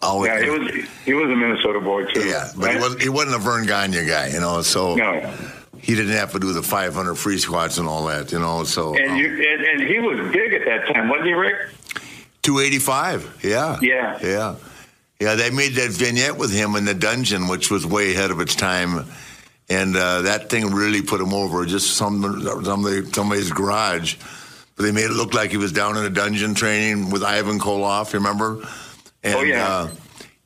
Always, Yeah, he was he was a Minnesota boy too. yeah, but he wasn't, he wasn't a Verne Gagne guy, you know. So No. he didn't have to do the 500 free squats and all that, you know. So And um, you and, and he was big at that time, wasn't he, Rick? 285, yeah, Yeah. yeah, yeah. They made that vignette with him in the dungeon, which was way ahead of its time, and uh, that thing really put him over. Just some somebody somebody's garage. But they made it look like he was down in a dungeon training with Ivan Koloff. You remember? And, Oh, yeah. Uh,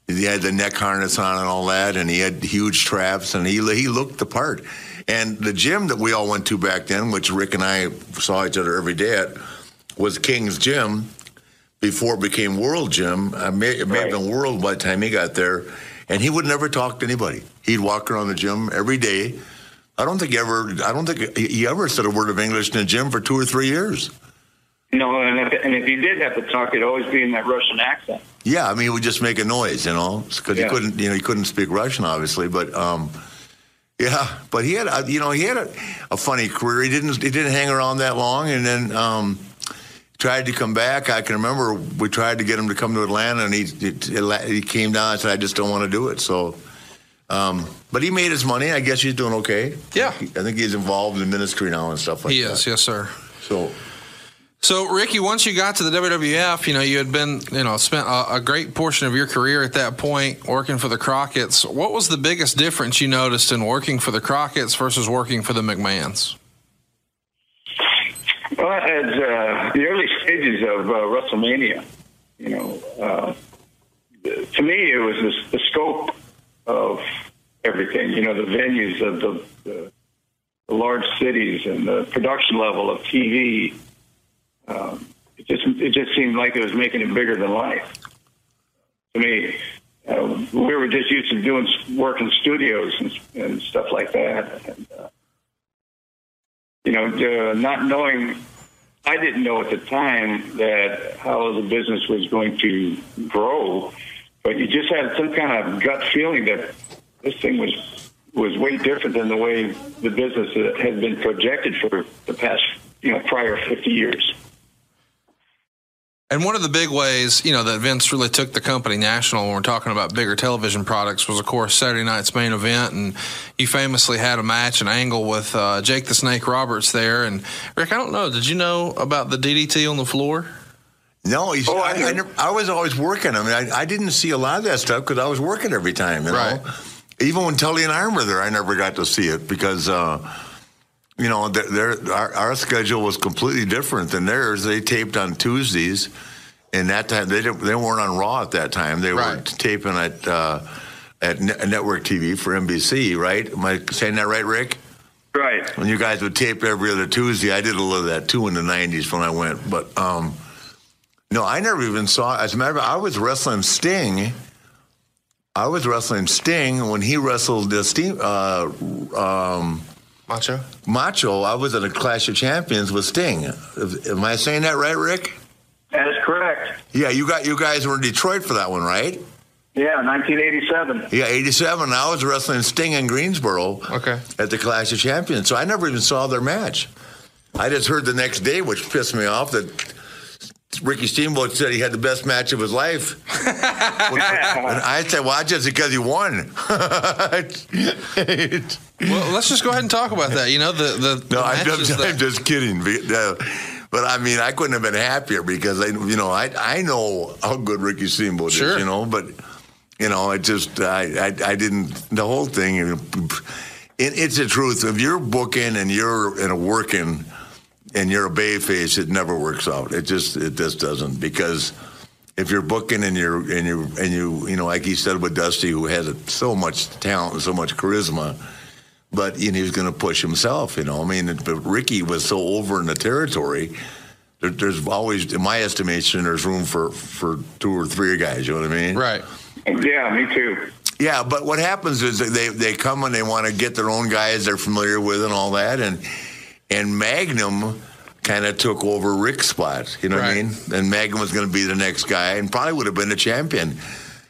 he had the neck harness on and all that, and he had huge traps, and he he looked the part. And the gym that we all went to back then, which Rick and I saw each other every day at, was King's Gym before it became World Gym. I may, it may have been World by the time he got there, and he would never talk to anybody. He'd walk around the gym every day. I don't think he ever. I don't think he he ever said a word of English in the gym for two or three years. No, and if, and if he did have to talk, it'd always be in that Russian accent. Yeah, I mean, he would just make a noise, you know, because Yeah. he couldn't, you know, he couldn't speak Russian, obviously. But um, yeah, but he had, a, you know, he had a, a funny career. He didn't, he didn't hang around that long, and then um, tried to come back. I can remember we tried to get him to come to Atlanta, and he he, he came down and said, "I just don't want to do it." So. Um, but he made his money. I guess he's doing okay. Yeah. I think he's involved in ministry now and stuff like He that. is, yes, sir. So So, Ricky, once you got to the WWF, you know, you had been, you know, spent a, a great portion of your career at that point working for the Crockett's. What was the biggest difference you noticed in working for the Crockett's versus working for the McMahons? Well, as uh, the early stages of uh, WrestleMania, you know, uh, to me it was the, the scope of everything. You know, the venues of the, the, the large cities and the production level of TV. Um, it just it just seemed like it was making it bigger than life. To me, uh, we were just used to doing work in studios and, and stuff like that. And, uh, you know, uh, not knowing, I didn't know at the time that how the business was going to grow, but you just had some kind of gut feeling that this thing was was way different than the way the business had been projected for the past, you know, prior 50 years. And one of the big ways, you know, that Vince really took the company national when we're talking about bigger television products was, of course, Saturday night's main event. And you famously had a match, an angle with uh, Jake the Snake Roberts there. And Rick, I don't know, did you know about the DDT on the floor? No, he's, Oh, I, I I, never, I was always working. I mean, I, I didn't see a lot of that stuff because I was working every time. You Right. know, even when Tully and I were there, I never got to see it because, uh, you know, their, their, our, our schedule was completely different than theirs. They taped on Tuesdays, and that time they didn't, they weren't on Raw at that time. They were taping at uh, at ne- network TV for NBC. Right? Am I saying that right, Rick? Right. when you guys would tape every other Tuesday. I did a little of that too in the '90s when I went, but um, no, I never even saw. As a matter of fact, I was wrestling Sting. I was wrestling Sting when he wrestled the Steam, uh, um, Macho? Macho. I was in a Clash of Champions with Sting. Am I saying that right, Rick? That is correct. Yeah, you got you guys were in Detroit for that one, right? Yeah, 1987. Yeah, 87. I was wrestling Sting in Greensboro Okay. at the Clash of Champions. So I never even saw their match. I just heard the next day, which pissed me off, that Ricky Steamboat said he had the best match of his life. and I said, well, just because he won. Well, let's just go ahead and talk about that. You know, the, the, No, the I'm, just, that- I'm just kidding. But, uh, I mean, I couldn't have been happier because I, you know, I I know how good Ricky Steamboat Sure. is, you know, but you know, it just I, I I didn't the whole thing. It, it's the truth. If you're booking and you're in a working, and you're a bay face, it never works out. It just it just doesn't because if you're booking and you're and you and you you know like he said with Dusty, who has so much talent and so much charisma, but you know, he was going to push himself. You know, I mean, but Ricky was so over in the territory. There, there's always, in my estimation, there's room for for two or three guys. You know what I mean? Right. Yeah, me too. Yeah, but what happens is they they come and they want to get their own guys they're familiar with and all that, and and Magnum kind of took over Rick's spot. You know what I mean? And Magnum was going to be the next guy, and probably would have been the champion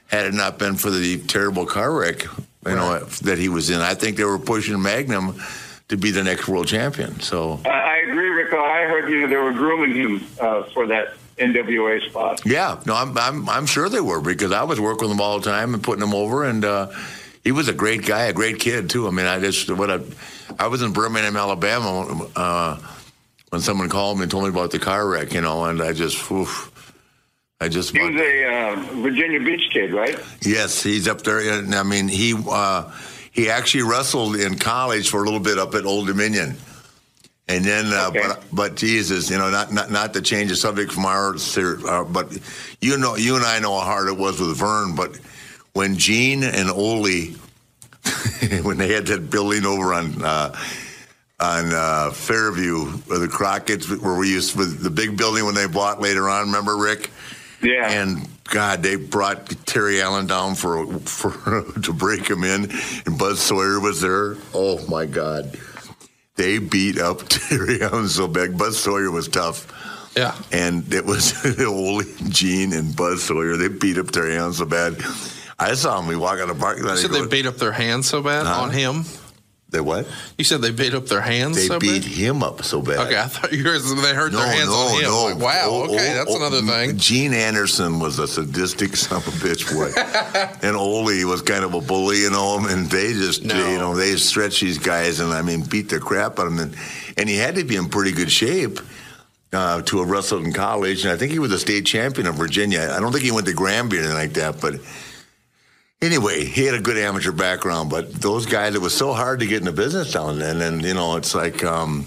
had it not been for the terrible car wreck. You know that he was in. I think they were pushing Magnum to be the next world champion. So I, I agree, Rick. I heard you know they were grooming him uh, for that NWA spot. yeah, no, I'm I'm I'm sure they were because I was working with them all the time and putting them over, and uh, he was a great guy, a great kid too. I mean, I just what I I was in Birmingham, Alabama. Uh, when someone called me and told me about the car wreck, you know, and I just, oof, I just, He was a uh, Virginia Beach kid, right? yes, he's up there. And I mean, he uh, he actually wrestled in college for a little bit up at Old Dominion, and then, uh, Okay. but but Jesus, you know, not not not to change the subject from our, uh, but you know, you and I know how hard it was with Verne, but when Gene and Ole, when they had that building over on. Uh, on uh, Fairview, where the Crockett's, where we used with the big building when they bought later on. Remember, Rick? Yeah. And God, they brought Terry Allen down for for to break him in, and Buzz Sawyer was there. Oh my God, they beat up Terry Allen so bad. Buzz Sawyer was tough, Yeah. and it was Ole, Gene, and Buzz Sawyer. They beat up Terry Allen so bad. I saw him. We walk out of the parking lot. You said they goes- beat up their hands so bad Huh? on him. They what? You said they beat up their hands They so beat bad. him up so bad. Okay, I thought you were. They hurt their hands on him. No. Like, wow. Oh, okay, oh, that's oh, another thing. Gene Anderson was a sadistic son of a bitch boy, and Ole was kind of a bully, you know. And they just, No. you know, they stretch these guys, and I mean, beat the crap out of them. And, and he had to be in pretty good shape uh, to have wrestled in college. And I think he was a state champion of Virginia. I don't think he went to Granby or anything like that, but. Anyway, he had a good amateur background, but those guys, it was so hard to get in the business down then. And, you know, it's like, um,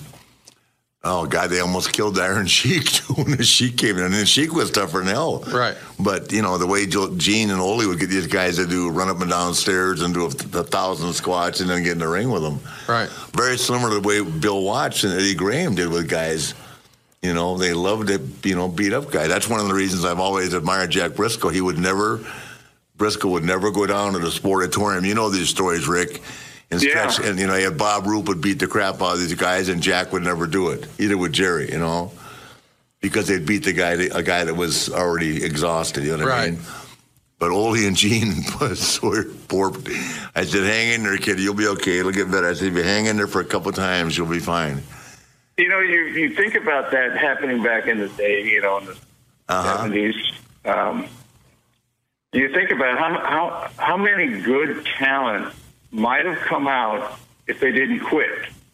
Oh God, they almost killed the Iron Sheik too when the Sheik came in. And the Sheik was tougher than hell. Right. But you know the way Gene and Ole would get these guys to do run up and down stairs and do a, a thousand squats and then get in the ring with them. Right. Very similar to the way Bill Watts and Eddie Graham did with guys. You know, they loved to you know beat up guys. That's one of the reasons I've always admired Jack Brisco. He would never Brisco would never go down to the sportatorium. You know these stories, Rick. And Yeah. and you know, Bob Roop would beat the crap out of these guys, and Jack would never do it. Either would Jerry, you know, because they'd beat the guy, a guy that was already exhausted. You know what I Right. mean? But Ole and Gene was poor. I said, "Hang in there, kid. You'll be okay. It'll get better." I said, "If you hang in there for a couple times, you'll be fine." You know, you you think about that happening back in the day, you know, in the Uh-huh. 70s. Um, you think about how how how many good talent might have come out if they didn't quit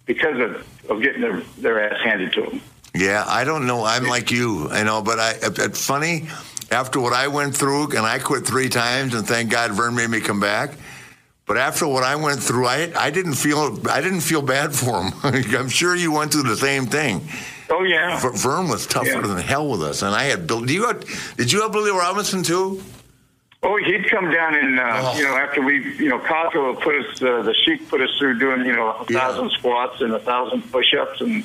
because of, of getting their, their ass handed to them. Yeah, I don't know. I'm like you, I know, but I. it- It's funny. After what I went through, and I quit three times, and thank God Verne made me come back. But after what I went through, I I didn't feel I didn't feel bad for him. I'm sure you went through the same thing. Oh yeah, V- Verne was tougher Yeah. than hell with us, and I had Bill. Do you have, did you have Billy Robinson too? Oh, he'd come down and uh, you know after we you know Cosmo put us uh, the Sheik put us through doing you know a Yeah. thousand squats and a thousand push-ups and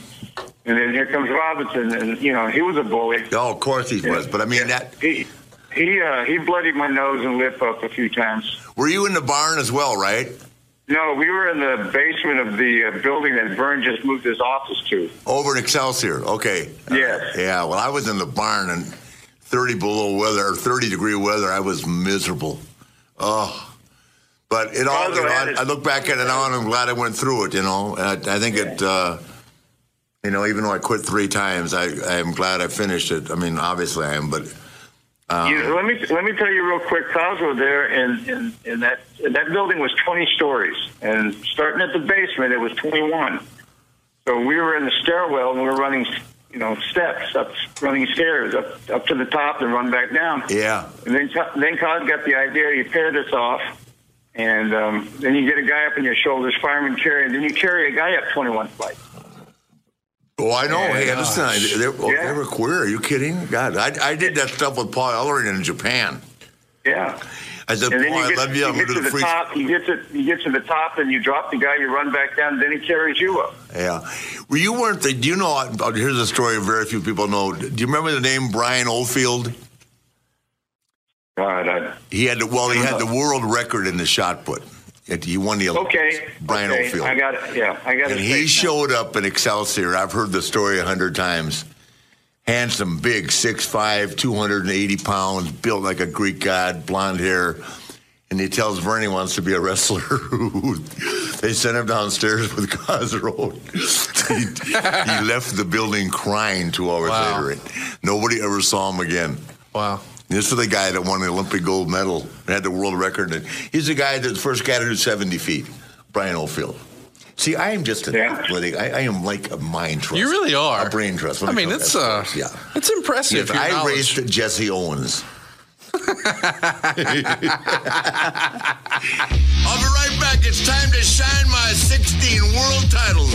and then here comes Robinson and you know he was a bully. Oh, of course he was. But I mean, that He he uh, he bloodied my nose and lip up a few times. were you in the barn as well, right? No, we were in the basement of the uh, building that Verne just moved his office to. Over in Excelsior. Okay. Yes. Yeah. Well, I was in the barn and 30 below weather or 30 degree weather. I was miserable. Oh. But it all, you know, I, I look back at it now and I'm glad I went through it, you know. And I, I think it, uh, you know, even though I quit three times, I, I am glad I finished it. I mean, obviously I am, but You let me let me tell you real quick. Cosmo there in, in, in that that building was 20 stories, and starting at the basement, it was 21. So we were in the stairwell, and we were running, you know, steps up, running stairs up up to the top, and run back down. yeah. And then Co- then Cos got the idea. You paired this off, and um, then you get a guy up on your shoulders, fireman carry, and then you carry a guy up 21 flights. Oh, Oh, I know. Hey, uh, listen, I- they, oh, yeah. they were queer. Are you kidding? God, I, I did that stuff with Paul Ellering in Japan. Yeah. I said, And then Paul, you I love you. I'm get going to to the the top. You get to you get to the top, and you drop the guy. You run back down, and then he carries you up. Yeah. Well, you weren't the. Do you know? Here's a story very few people know. Do you remember the name Brian Oldfield? God, I, He had the, well, he had the uh-huh. world record in the shot put. He won the Olympics. okay. Brian okay. Oldfield. I got it. Yeah, I got it. And he showed up in Excelsior. I've heard the story a hundred times. Handsome, big, 6'5", 280 pounds, built like a Greek god, blonde hair. And he tells Verne he wants to be a wrestler. they sent him downstairs with Road. he, he left the building crying two hours Wow. later. Nobody ever saw him again. Wow. This is the guy that won the Olympic gold medal and had the world record. And he's the guy that the first guy to do 70 feet, Brian Oldfield. See, I am just an Yeah. athletic. I, I am like a mind trust. You really are. A brain trust. I mean, it's uh, yeah. it's impressive. Yes, your I knowledge. raced Jesse Owens. I'll be right back. It's time to shine my 16 world titles.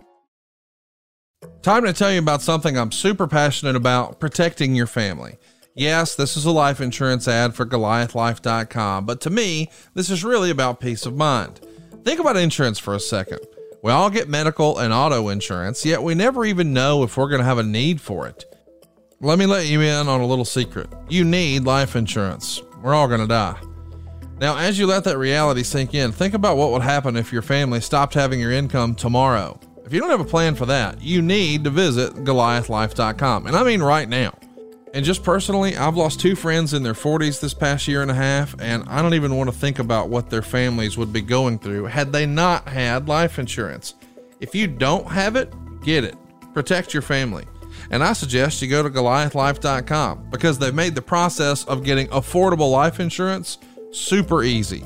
Time to tell you about something I'm super passionate about protecting your family. Yes, this is a life insurance ad for GoliathLife.com, but to me, this is really about peace of mind. Think about insurance for a second. We all get medical and auto insurance, yet we never even know if we're going to have a need for it. Let me let you in on a little secret. You need life insurance. We're all going to die. Now, as you let that reality sink in, think about what would happen if your family stopped having your income tomorrow. If you don't have a plan for that, you need to visit GoliathLife.com. And I mean right now. And just personally, I've lost two friends in their 40s this past year and a half, and I don't even want to think about what their families would be going through had they not had life insurance. If you don't have it, get it. Protect your family. And I suggest you go to GoliathLife.com because they've made the process of getting affordable life insurance super easy.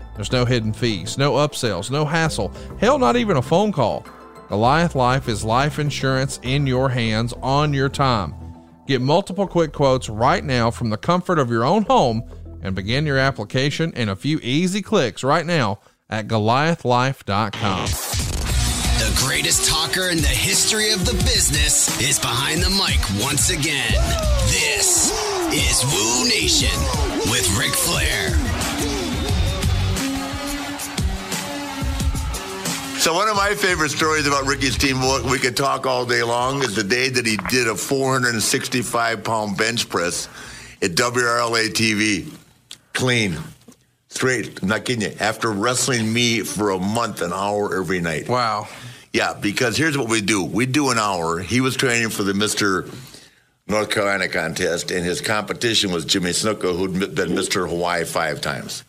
There's no hidden fees, no upsells, no hassle, hell, not even a phone call. Goliath Life is life insurance in your hands on your time. Get multiple quick quotes right now from the comfort of your own home and begin your application in a few easy clicks right now at goliathlife.com. The greatest talker in the history of the business is behind the mic once again. This is Woo Nation with Ric Flair. So one of my favorite stories about Ricky's team, we could talk all day long, is the day that he did a 465 pound bench press at WRAL TV, clean, straight. I'm not kidding you. After wrestling me for a month, an hour every night. Wow. Yeah, because here's what we do: we do an hour. He was training for the Mister North Carolina contest, and his competition was Jimmy Snuka, who'd been Mr. Hawaii five times.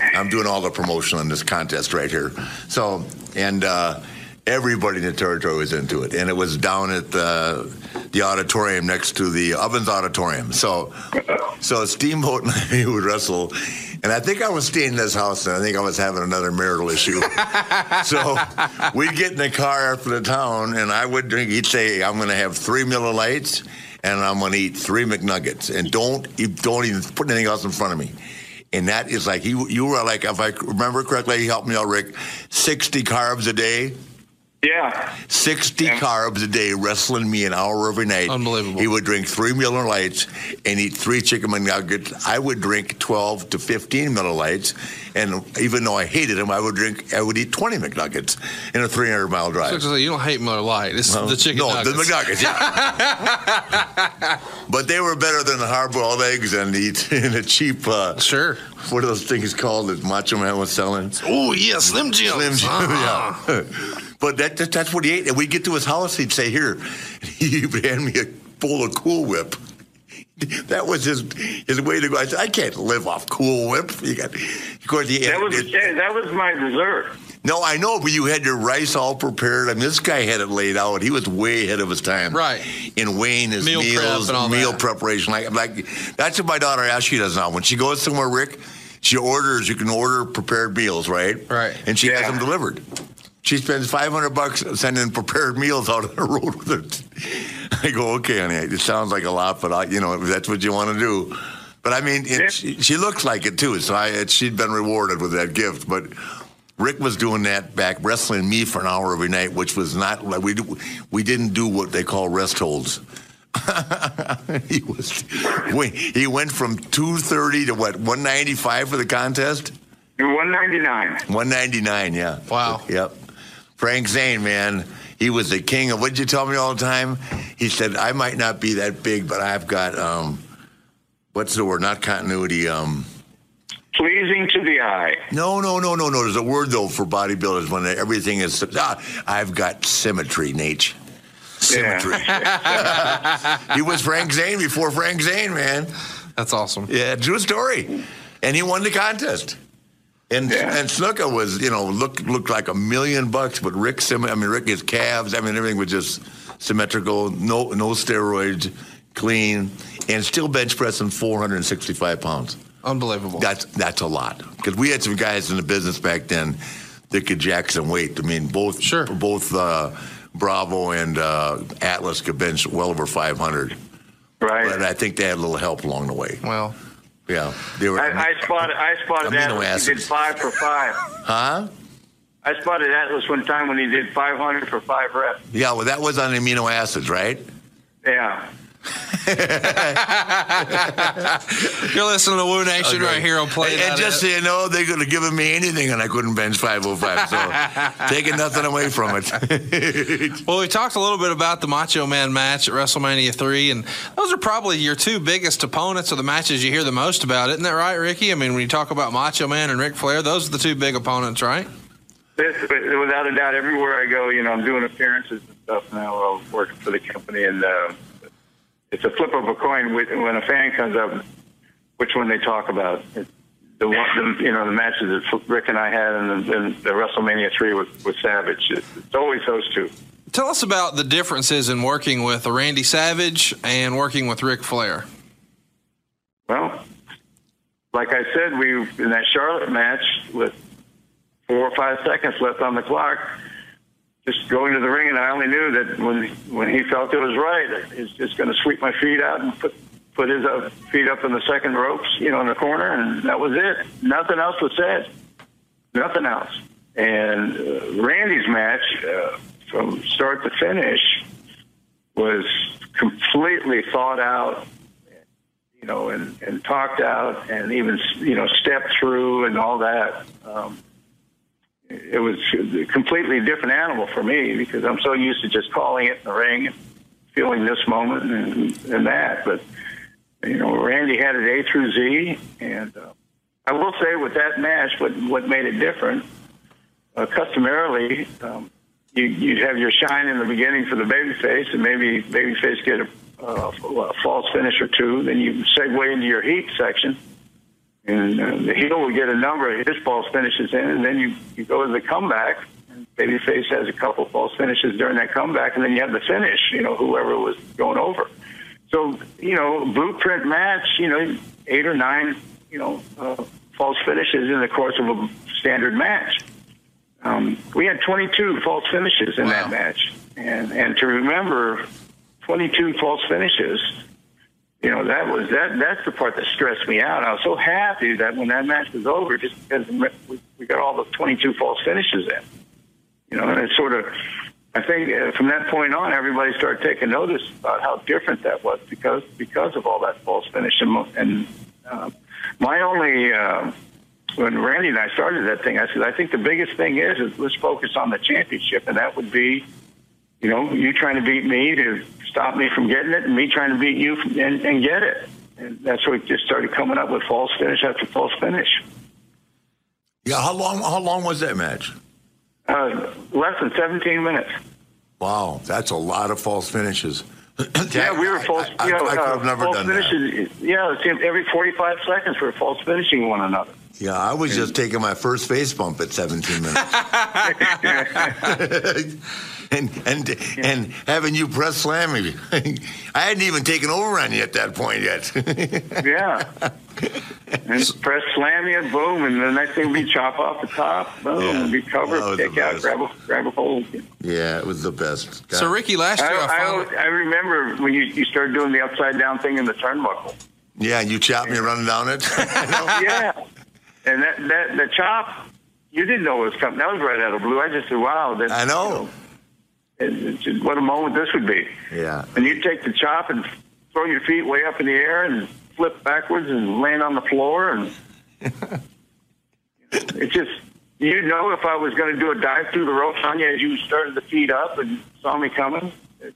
I'm doing all the promotion on this contest right here. So, and uh, everybody in the territory was into it, and it was down at the, the auditorium next to the Ovens Auditorium. So, so Steamboat and I would wrestle, And I think I was staying in this house, and I think I was having another marital issue. so we'd get in the car after the town, and I would drink. He'd say, "I'm going to have three Miller Lites, and I'm going to eat three McNuggets, and don't don't even put anything else in front of me." And that is like you you were like, if I remember correctly, he helped me out, Rick. Sixty carbs a day. Yeah. 60 carbs a day, wrestling me an hour every night. Unbelievable. He would drink three Miller Lites and eat three chicken McNuggets. I would drink 12 to 15 Miller Lites. And even though I hated them, I would drink, I would eat 20 McNuggets in a 300 mile drive. So to you don't hate Miller Lite. It's Well, the chicken no, nuggets. the McNuggets, yeah. but they were better than the hard-boiled eggs and the, and the cheap. Uh, sure. What are those things called that Macho Man was selling? Oh, yeah, Slim Jims. Slim Jim, Uh-huh. yeah. But that, that, that's what he ate. And we'd get to his house, he'd say, "Here," he would hand me a bowl of Cool Whip. That was his his way to go. I said, "I can't live off Cool Whip." You got, of course, he That was that was my dessert. no, I know, but you had your rice all prepared. I mean, this guy had it laid out. He was way ahead of his time. Right. In weighing his Meal prep meals, and all meal that. preparation. Like, like that's what my daughter asked. She does now. When she goes somewhere, Rick, she orders. You can order prepared meals, right? Right. And she has them delivered. She spends five hundred bucks sending prepared meals out on the road with it. I go, okay, honey. It sounds like a lot, but I, you know, if that's what you want to do. But I mean, it, she, she looks like it too. So I, it, she'd been rewarded with that gift. But Rick was doing that back wrestling me for an hour every night, which was not like we do, we didn't do what they call rest holds. he was we, he went from two thirty to what one ninety five for the contest. One ninety nine. One ninety nine. Yeah. Wow. Yep. Frank Zane, man, he was the king of. What did you tell me all the time? He said, "I might not be that big, but I've got um, what's the word? Not continuity. Um, Pleasing to the eye. no, no, no, no, no. There's a word though for bodybuilders when everything is. Ah, I've got symmetry, Nate. Symmetry. he was Frank Zane before Frank Zane, man. That's awesome. Yeah, true story. And he won the contest. And and Snuka was, you know, looked looked like a million bucks, but Rick Sim I mean Rick his calves, I mean everything was just symmetrical, no no steroids, clean, and still bench pressing four hundred and sixty five pounds. Unbelievable. That's that's a lot. Because we had some guys in the business back then that could jack some weight. I mean both sure. both uh, Bravo and uh, Atlas could bench well over five hundred. Right. But I think they had a little help along the way. Well, yeah, they were. I, I spotted I spotted Amino Atlas. He did five for five. Huh? I spotted Atlas one time when he did five hundred for five reps. Yeah, well, that was on amino acids, right? Yeah. You're listening to Woo Nation Okay. right here on Play. And, and just so you know, they could have given me anything, and I couldn't bench 505. So taking nothing away from it. Well, we talked a little bit about the Macho Man match at WrestleMania 3, and those are probably your two biggest opponents or the matches you hear the most about. Isn't that right, Ricky? I mean, when you talk about Macho Man and Ric Flair, those are the two big opponents, right? This, without a doubt, everywhere I go, you know, I'm doing appearances and stuff now. I'm working for the company, and uh, it's a flip of a coin when a fan comes up, which one they talk about. It's the one, the, you know, the matches that Rick and I had, and the, and the WrestleMania three with, with Savage. It's, it's always those two. Tell us about the differences in working with Randy Savage and working with Ric Flair. Well, like I said, we in that Charlotte match with four or five seconds left on the clock, just going to the ring, and I only knew that when when he felt it was right, he's just going to sweep my feet out and put put his uh, feet up in the second ropes, you know, in the corner, and that was it. Nothing else was said. Nothing else. And uh, Randy's match, uh, from start to finish, was completely thought out you know, and, and talked out and even, you know, stepped through and all that. Um, it was a completely different animal for me because I'm so used to just calling it in the ring and feeling this moment and, and that. But, you know, Randy had it A through Z. And uh, I will say with that match, what, what made it different, uh, customarily, um, you, you'd have your shine in the beginning for the babyface, and maybe babyface get a, uh, a false finish or two. Then you segue into your heat section, and uh, the heel will get a number of his false finishes in, and then you, you go to the comeback. And babyface has a couple false finishes during that comeback, and then you have the finish. You know, whoever was going over. So you know, blueprint match. You know, eight or nine. You know, uh, false finishes in the course of a standard match. Um, we had 22 false finishes in that match, and and to remember 22 false finishes, you know that was that that's the part that stressed me out. I was so happy that when that match was over, just because we, we got all the 22 false finishes in, you know, and it sort of. I think uh, from that point on, everybody started taking notice about how different that was because because of all that false finish. And, and uh, my only uh, when Randy and I started that thing, I said I think the biggest thing is is let's focus on the championship, and that would be, you know, you trying to beat me to stop me from getting it, and me trying to beat you from, and, and get it. And that's we just started coming up with false finish after false finish. Yeah, how long? How long was that match? Uh, less than 17 minutes. Wow, that's a lot of false finishes. yeah, we were false. I, you know, I could have uh, never done that. finishes, Yeah, it seemed every 45 seconds we're false finishing one another. Yeah, I was just taking my first face bump at 17 minutes. and and and having you press slam me. I hadn't even taken over on you at that point yet. yeah. And press slam you, boom, and the next thing we chop off the top, boom, Yeah. be covered, That was the kick out, grab a grab a hold. yeah, it was the best. So, Ricky, last year I, I, found. I, I remember when you, you started doing the upside down thing in the turnbuckle. Yeah, and you chopped me running down it. yeah. And that, that the chop, you didn't know it was coming. That was right out of the blue. I just said, wow. That, I know. You know, what a moment this would be. Yeah. And you take the chop and throw your feet way up in the air and flip backwards and land on the floor. And it just, you know, if I was going to do a dive through the ropes on you as you started the feet up and saw me coming. Uh,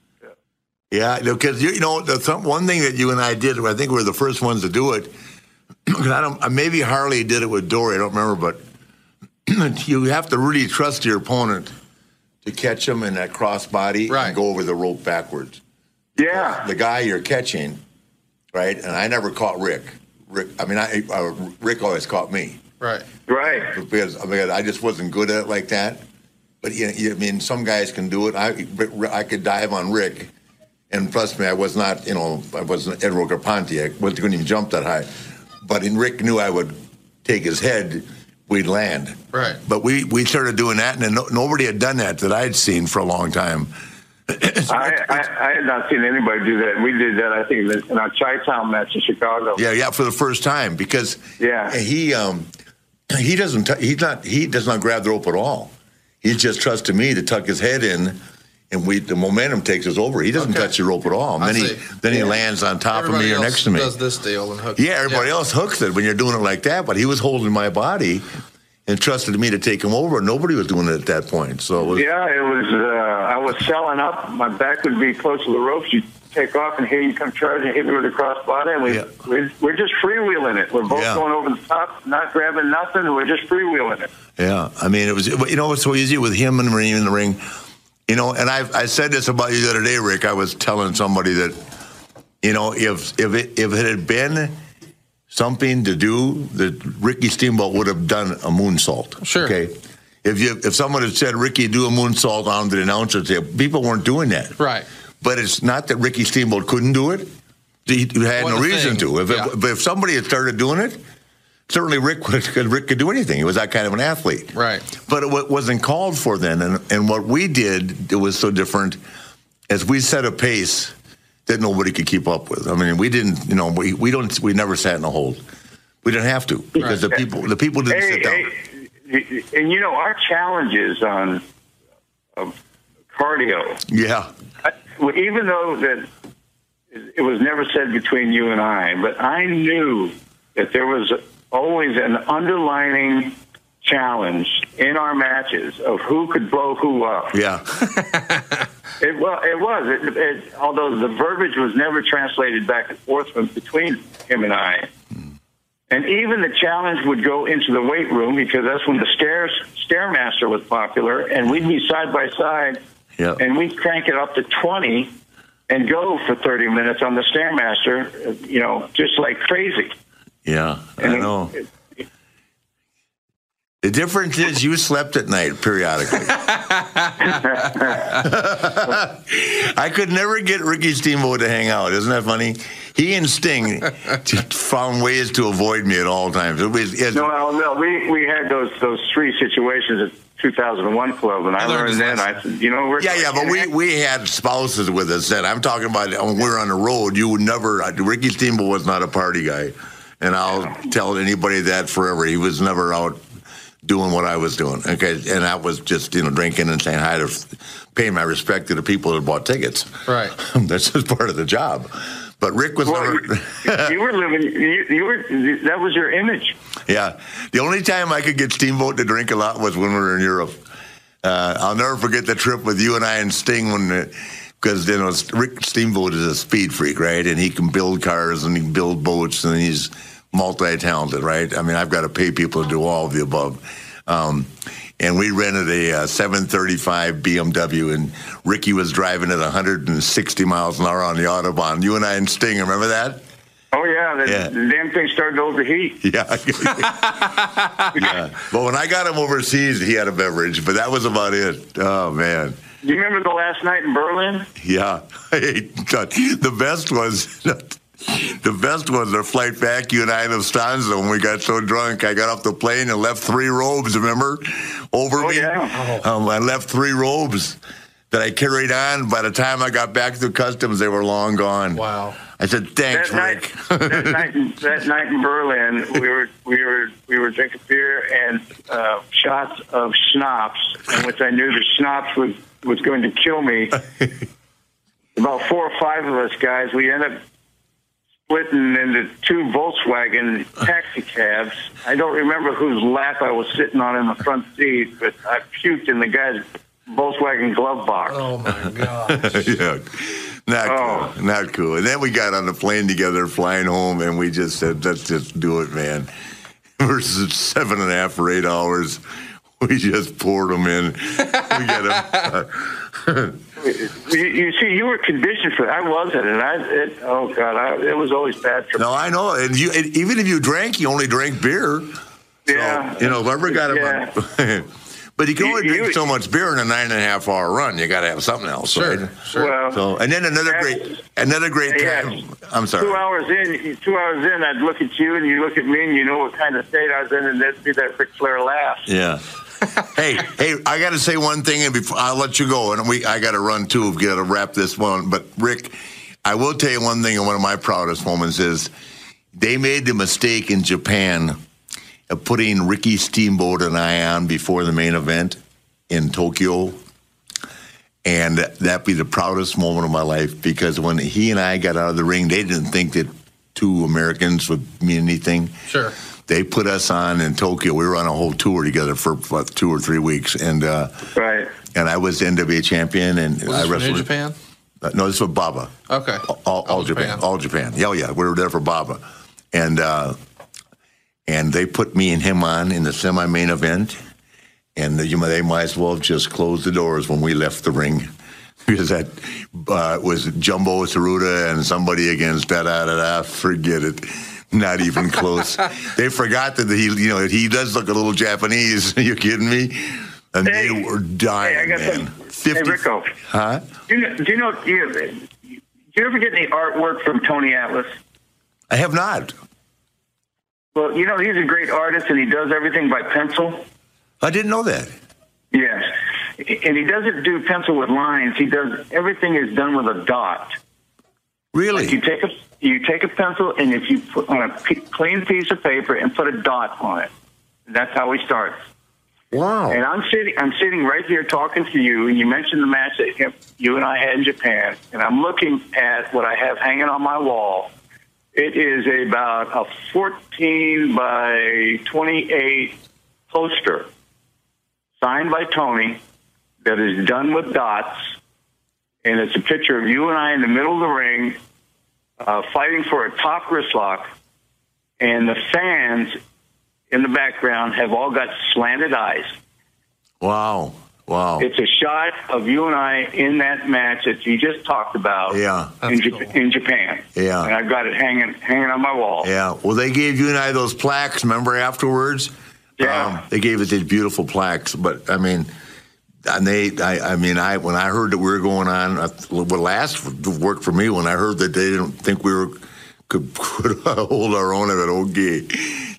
yeah, because you, you know the some, one thing that you and I did. I think we were the first ones to do it. I don't. uh, Maybe Harley did it with Dory. I don't remember, but you have to really trust your opponent to catch him in that cross body and go over the rope backwards. Yeah, the guy you're catching, right? And I never caught Rick. Rick. I mean, I uh, Rick always caught me. Right. Right. Because I mean, I just wasn't good at it like that. But you, you, I mean, some guys can do it. I I could dive on Rick, and trust me, I was not. You know, I wasn't Ed Rocaponte. I wasn't- couldn't even jump that high. But in Rick knew I would take his head. We'd land. Right. But we we started doing that, and no, nobody had done that that I'd seen for a long time. I, I, I had not seen anybody do that. We did that, I think, in our Chi Town match in Chicago. Yeah, yeah, for the first time because yeah, he um he doesn't t- he's not he does not grab the rope at all. He just trusted me to tuck his head in, and we the momentum takes us over. He doesn't touch the rope at all. I then he see. then he lands on top Everybody of me or next to me. Does this deal and hook? Yeah, everybody else hooks it when you're doing it like that, but he was holding my body and trusted me to take him over. Nobody was doing it at that point. So it was, Yeah, it was. Uh, I was selling up. My back would be close to the ropes. You take off, and here you come charging, hit me with a crossbody, and we we're, we're just freewheeling it. We're both Yeah. going over the top, not grabbing nothing. We're just freewheeling it. Yeah, I mean, it was. You know, it's so easy with him and me in the ring. You know, and I I said this about you the other day, Rick. I was telling somebody that, you know, if if it if it had been something to do, that Ricky Steamboat would have done a moonsault. Sure. Okay. If you if someone had said Ricky do a moonsault on the announcer table, people weren't doing that. Right. But it's not that Ricky Steamboat couldn't do it. He had no reason thing. to. If, Yeah. it, but if somebody had started doing it, certainly Rick could, Rick could do anything. He was that kind of an athlete. Right. But it wasn't called for then. And, and what we did, it was so different, as we set a pace that nobody could keep up with. I mean, we didn't, you know, we, we don't, we never sat in a hold. We didn't have to because the people, the people didn't Hey, sit down. hey, and you know our challenges on uh, cardio. Yeah. I, well, even though that it was never said between you and I, but I knew that there was always an underlining challenge in our matches of who could blow who up. Yeah. It well, it was. It, it, although the verbiage was never translated back and forth from, between him and I, and even the challenge would go into the weight room because that's when the stairs stairmaster was popular, and we'd be side by side, Yeah. and we'd crank it up to twenty, and go for thirty minutes on the stairmaster, you know, just like crazy. Yeah. I know. The difference is you slept at night periodically. I could never get Ricky Steamboat to hang out. Isn't that funny? he and Sting just found ways to avoid me at all times. It was, it, No, no, no. We we had those those three situations at 2001 club, and I, learned then. I said, you know, we're yeah, yeah, but we, we had spouses with us then. I'm talking about when we were on the road. You would never. uh, Ricky Steamboat was not a party guy, and I'll tell anybody that forever. He was never out doing what I was doing. Okay, and I was just you know drinking and saying hi to, paying my respect to the people that bought tickets. Right. That's just part of the job. But Rick was Well, never. you were living. You, you were. That was your image. Yeah. The only time I could get Steamboat to drink a lot was when we were in Europe. Uh, I'll never forget the trip with you and I and Sting when, because you know Rick Steamboat is a speed freak, right? And he can build cars and he can build boats and he's multi-talented, right? I mean, I've got to pay people to do all of the above. Um, and we rented a uh, 735 BMW, and Ricky was driving at 160 miles an hour on the autobahn. You and I and Sting, remember that? Oh yeah, the, Yeah. damn thing started to overheat. Yeah. yeah. But when I got him overseas, he had a beverage, but that was about it. Oh, man. Do you remember the last night in Berlin? Yeah. the best was. The best was our flight back, you and I in Lufthansa, when we got so drunk. I got off the plane and left three robes, remember? Over Oh, me. yeah. Um, I left three robes that I carried on. By the time I got back through customs, they were long gone. Wow. I said, thanks, that Rick. night, that night, in- that night in Berlin, we were we were we were drinking beer and uh, shots of schnapps, in which I knew the schnapps was was going to kill me. About four or five of us guys, we ended up splitting into two Volkswagen taxi cabs. I don't remember whose lap I was sitting on in the front seat, but I puked in the guy's Volkswagen glove box. Oh my god. yeah. Not Oh. cool. Not cool. And then we got on the plane together, flying home, and we just said, let's just do it, man. Versus seven and a half or eight hours. We just poured them in. We got them. You, you see, you were conditioned for. I wasn't, and I. It, oh God, I, it was always bad for me. no, I know. And you, and even if you drank, you only drank beer. Yeah. You know, whoever got Yeah. it. but you can only You- drink you- so much beer in a nine and a half hour run. You got to have something else, Sure. right? Sure. Well, So, and then another great, another great Yeah. time. I'm sorry. two hours in, two hours in, I'd look at you, and you look at me, and you know what kind of state I was in, and that'd be that Ric Flair laugh. Yeah. Hey, hey, I got to say one thing, and before I'll let you go, and we I got to run too. Got to wrap this one. But Rick, I will tell you one thing, and one of my proudest moments is they made the mistake in Japan of putting Ricky Steamboat and I on before the main event in Tokyo. And that'd be the proudest moment of my life because when he and I got out of the ring, they didn't think that two Americans would mean anything Sure. They put us on in Tokyo. We were on a whole tour together for about two or three weeks, and uh, Right. and I was the NWA champion, and Was I this wrestled. New Japan? Uh, no, this was Baba. Okay. All, all, all Japan. All Japan. Yeah, oh, yeah. We were there for Baba, and uh, and they put me and him on in the semi-main event, and you know, they might as well have just closed the doors when we left the ring. Because that uh, was Jumbo Tsuruta and somebody against da da da da. Forget it, not even close. they forgot that he, you know, he does look a little Japanese. Are you kidding me? And they were dying, Hey, man. some. Hey, Rico. Huh? Do you know? Do you know? Do you, do you ever get any artwork from Tony Atlas? I have not. Well, you know he's a great artist, and he does everything by pencil. I didn't know that. Yes, and he doesn't do pencil with lines. He does everything is done with a dot. Really? Like you take a you take a pencil, and if you put on a p- clean piece of paper and put a dot on it, that's how we start. Wow. And I'm sitting, I'm sitting right here talking to you, and you mentioned the match that you and I had in Japan, and I'm looking at what I have hanging on my wall. It is about a 14 by 28 poster signed by Tony that is done with dots, and it's a picture of you and I in the middle of the ring uh, fighting for a top wrist lock, and the fans in the background have all got slanted eyes. Wow. Wow. It's a shot of you and I in that match that you just talked about. Yeah. in, Jap- in Japan. Yeah. and I've got it hanging hanging on my wall. Yeah. Well, they gave you and I those plaques. Remember afterwards? Yeah. Um, they gave us these beautiful plaques. But I mean, and they, I, I mean, I when I heard that we were going on, uh, what last worked for me when I heard that they didn't think we were could, could hold our own. I went, okay,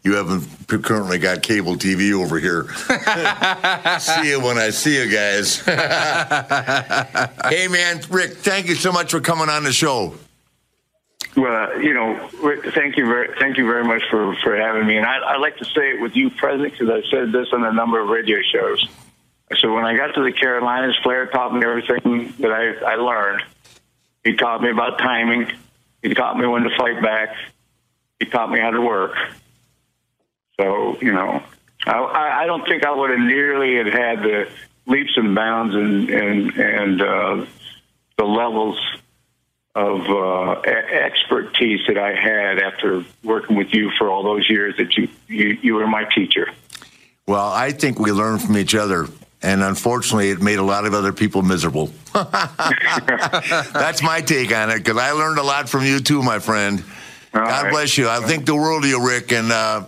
you haven't currently got cable TV over here. see you when I see you guys. hey, man, Rick, thank you so much for coming on the show. Well, you know, Rick, thank you very, thank you very much for, for having me. And I, I like to say it with you present because I've said this on a number of radio shows. So when I got to the Carolinas, Flair taught me everything that I, I learned. He taught me about timing. He taught me when to fight back. He taught me how to work. So you know, I, I don't think I would have nearly had had the leaps and bounds and and and uh, the levels of uh, expertise that I had after working with you for all those years that you you, you were my teacher. Well, I think we learned from each other and unfortunately, it made a lot of other people miserable. That's my take on it because I learned a lot from you too, my friend. All God right. bless you. I think the world of you, Rick, and uh,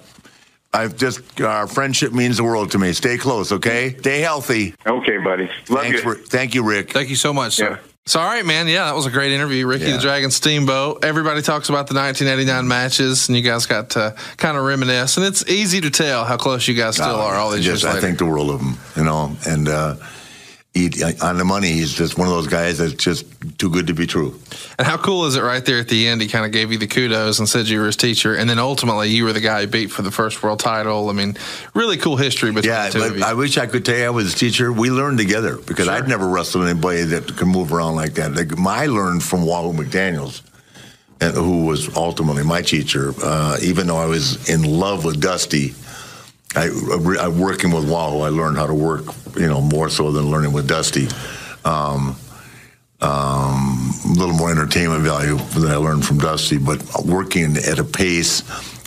I've just our friendship means the world to me. Stay close, okay? Stay healthy. Okay, buddy. Love Thanks you. For, thank you, Rick. Thank you so much, sir. Yeah. So, all right, man. Yeah, that was a great interview. Ricky yeah. the Dragon Steamboat. Everybody talks about the 1989 matches, and you guys got to kind of reminisce. And it's easy to tell how close you guys still uh, are all these just, years later. I think the world of them, you know. And uh, he, on the money, he's just one of those guys that's just too good to be true. And how cool is it right there at the end? He kind of gave you the kudos and said you were his teacher, and then ultimately you were the guy who beat for the first world title. I mean, really cool history between yeah, the two of you. I wish I could tell you I was his teacher. We learned together because sure. I'd never wrestled anybody that could move around like that. Like, I learned from Wahoo McDaniels. Who was ultimately my teacher, uh, even though I was in love with Dusty, I, I, working with Wahoo, I learned how to work, you know, more so than learning with Dusty. Um, um, a little more entertainment value than I learned from Dusty, but working at a pace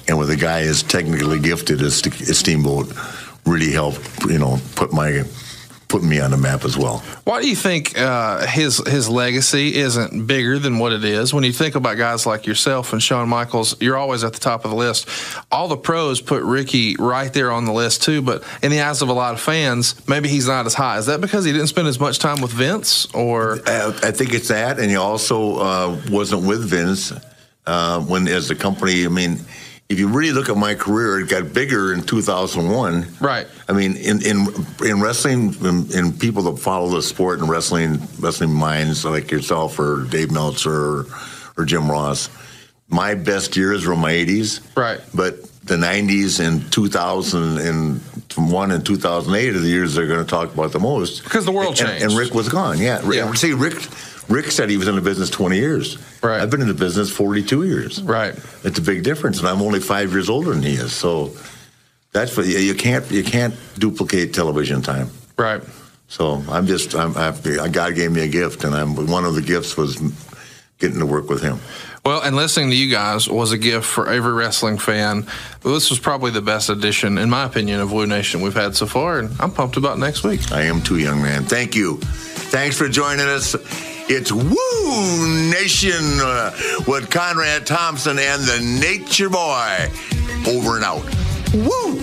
and with a guy as technically gifted as, as Steamboat really helped, you know, put my putting me on the map as well. Why do you think uh, his his legacy isn't bigger than what it is? When you think about guys like yourself and Shawn Michaels, you're always at the top of the list. All the pros put Ricky right there on the list too, but in the eyes of a lot of fans, maybe he's not as high. Is that because he didn't spend as much time with Vince, or I think it's that, and he also uh, wasn't with Vince uh, when as the company. I mean if you really look at my career, it got bigger in 2001. Right. I mean, in in in wrestling, in, in people that follow the sport and wrestling wrestling minds like yourself or Dave Meltzer or, or Jim Ross, my best years were my 80s. Right. But the 90s and 2001 and 2008 are the years they're going to talk about the most because the world and, changed. And, and Rick was gone. Yeah. yeah. See, Rick Rick said he was in the business 20 years. Right. I've been in the business 42 years. Right. It's a big difference, and I'm only five years older than he is. So that's what you can't you can't duplicate television time. Right. So I'm just I'm I, God gave me a gift, and I'm one of the gifts was getting to work with him. Well, and listening to you guys was a gift for every wrestling fan. This was probably the best edition, in my opinion, of Woo Nation we've had so far, and I'm pumped about next week. I am too, young man. Thank you. Thanks for joining us. It's Woo Nation uh, with Conrad Thompson and the Nature Boy. Over and out. Woo!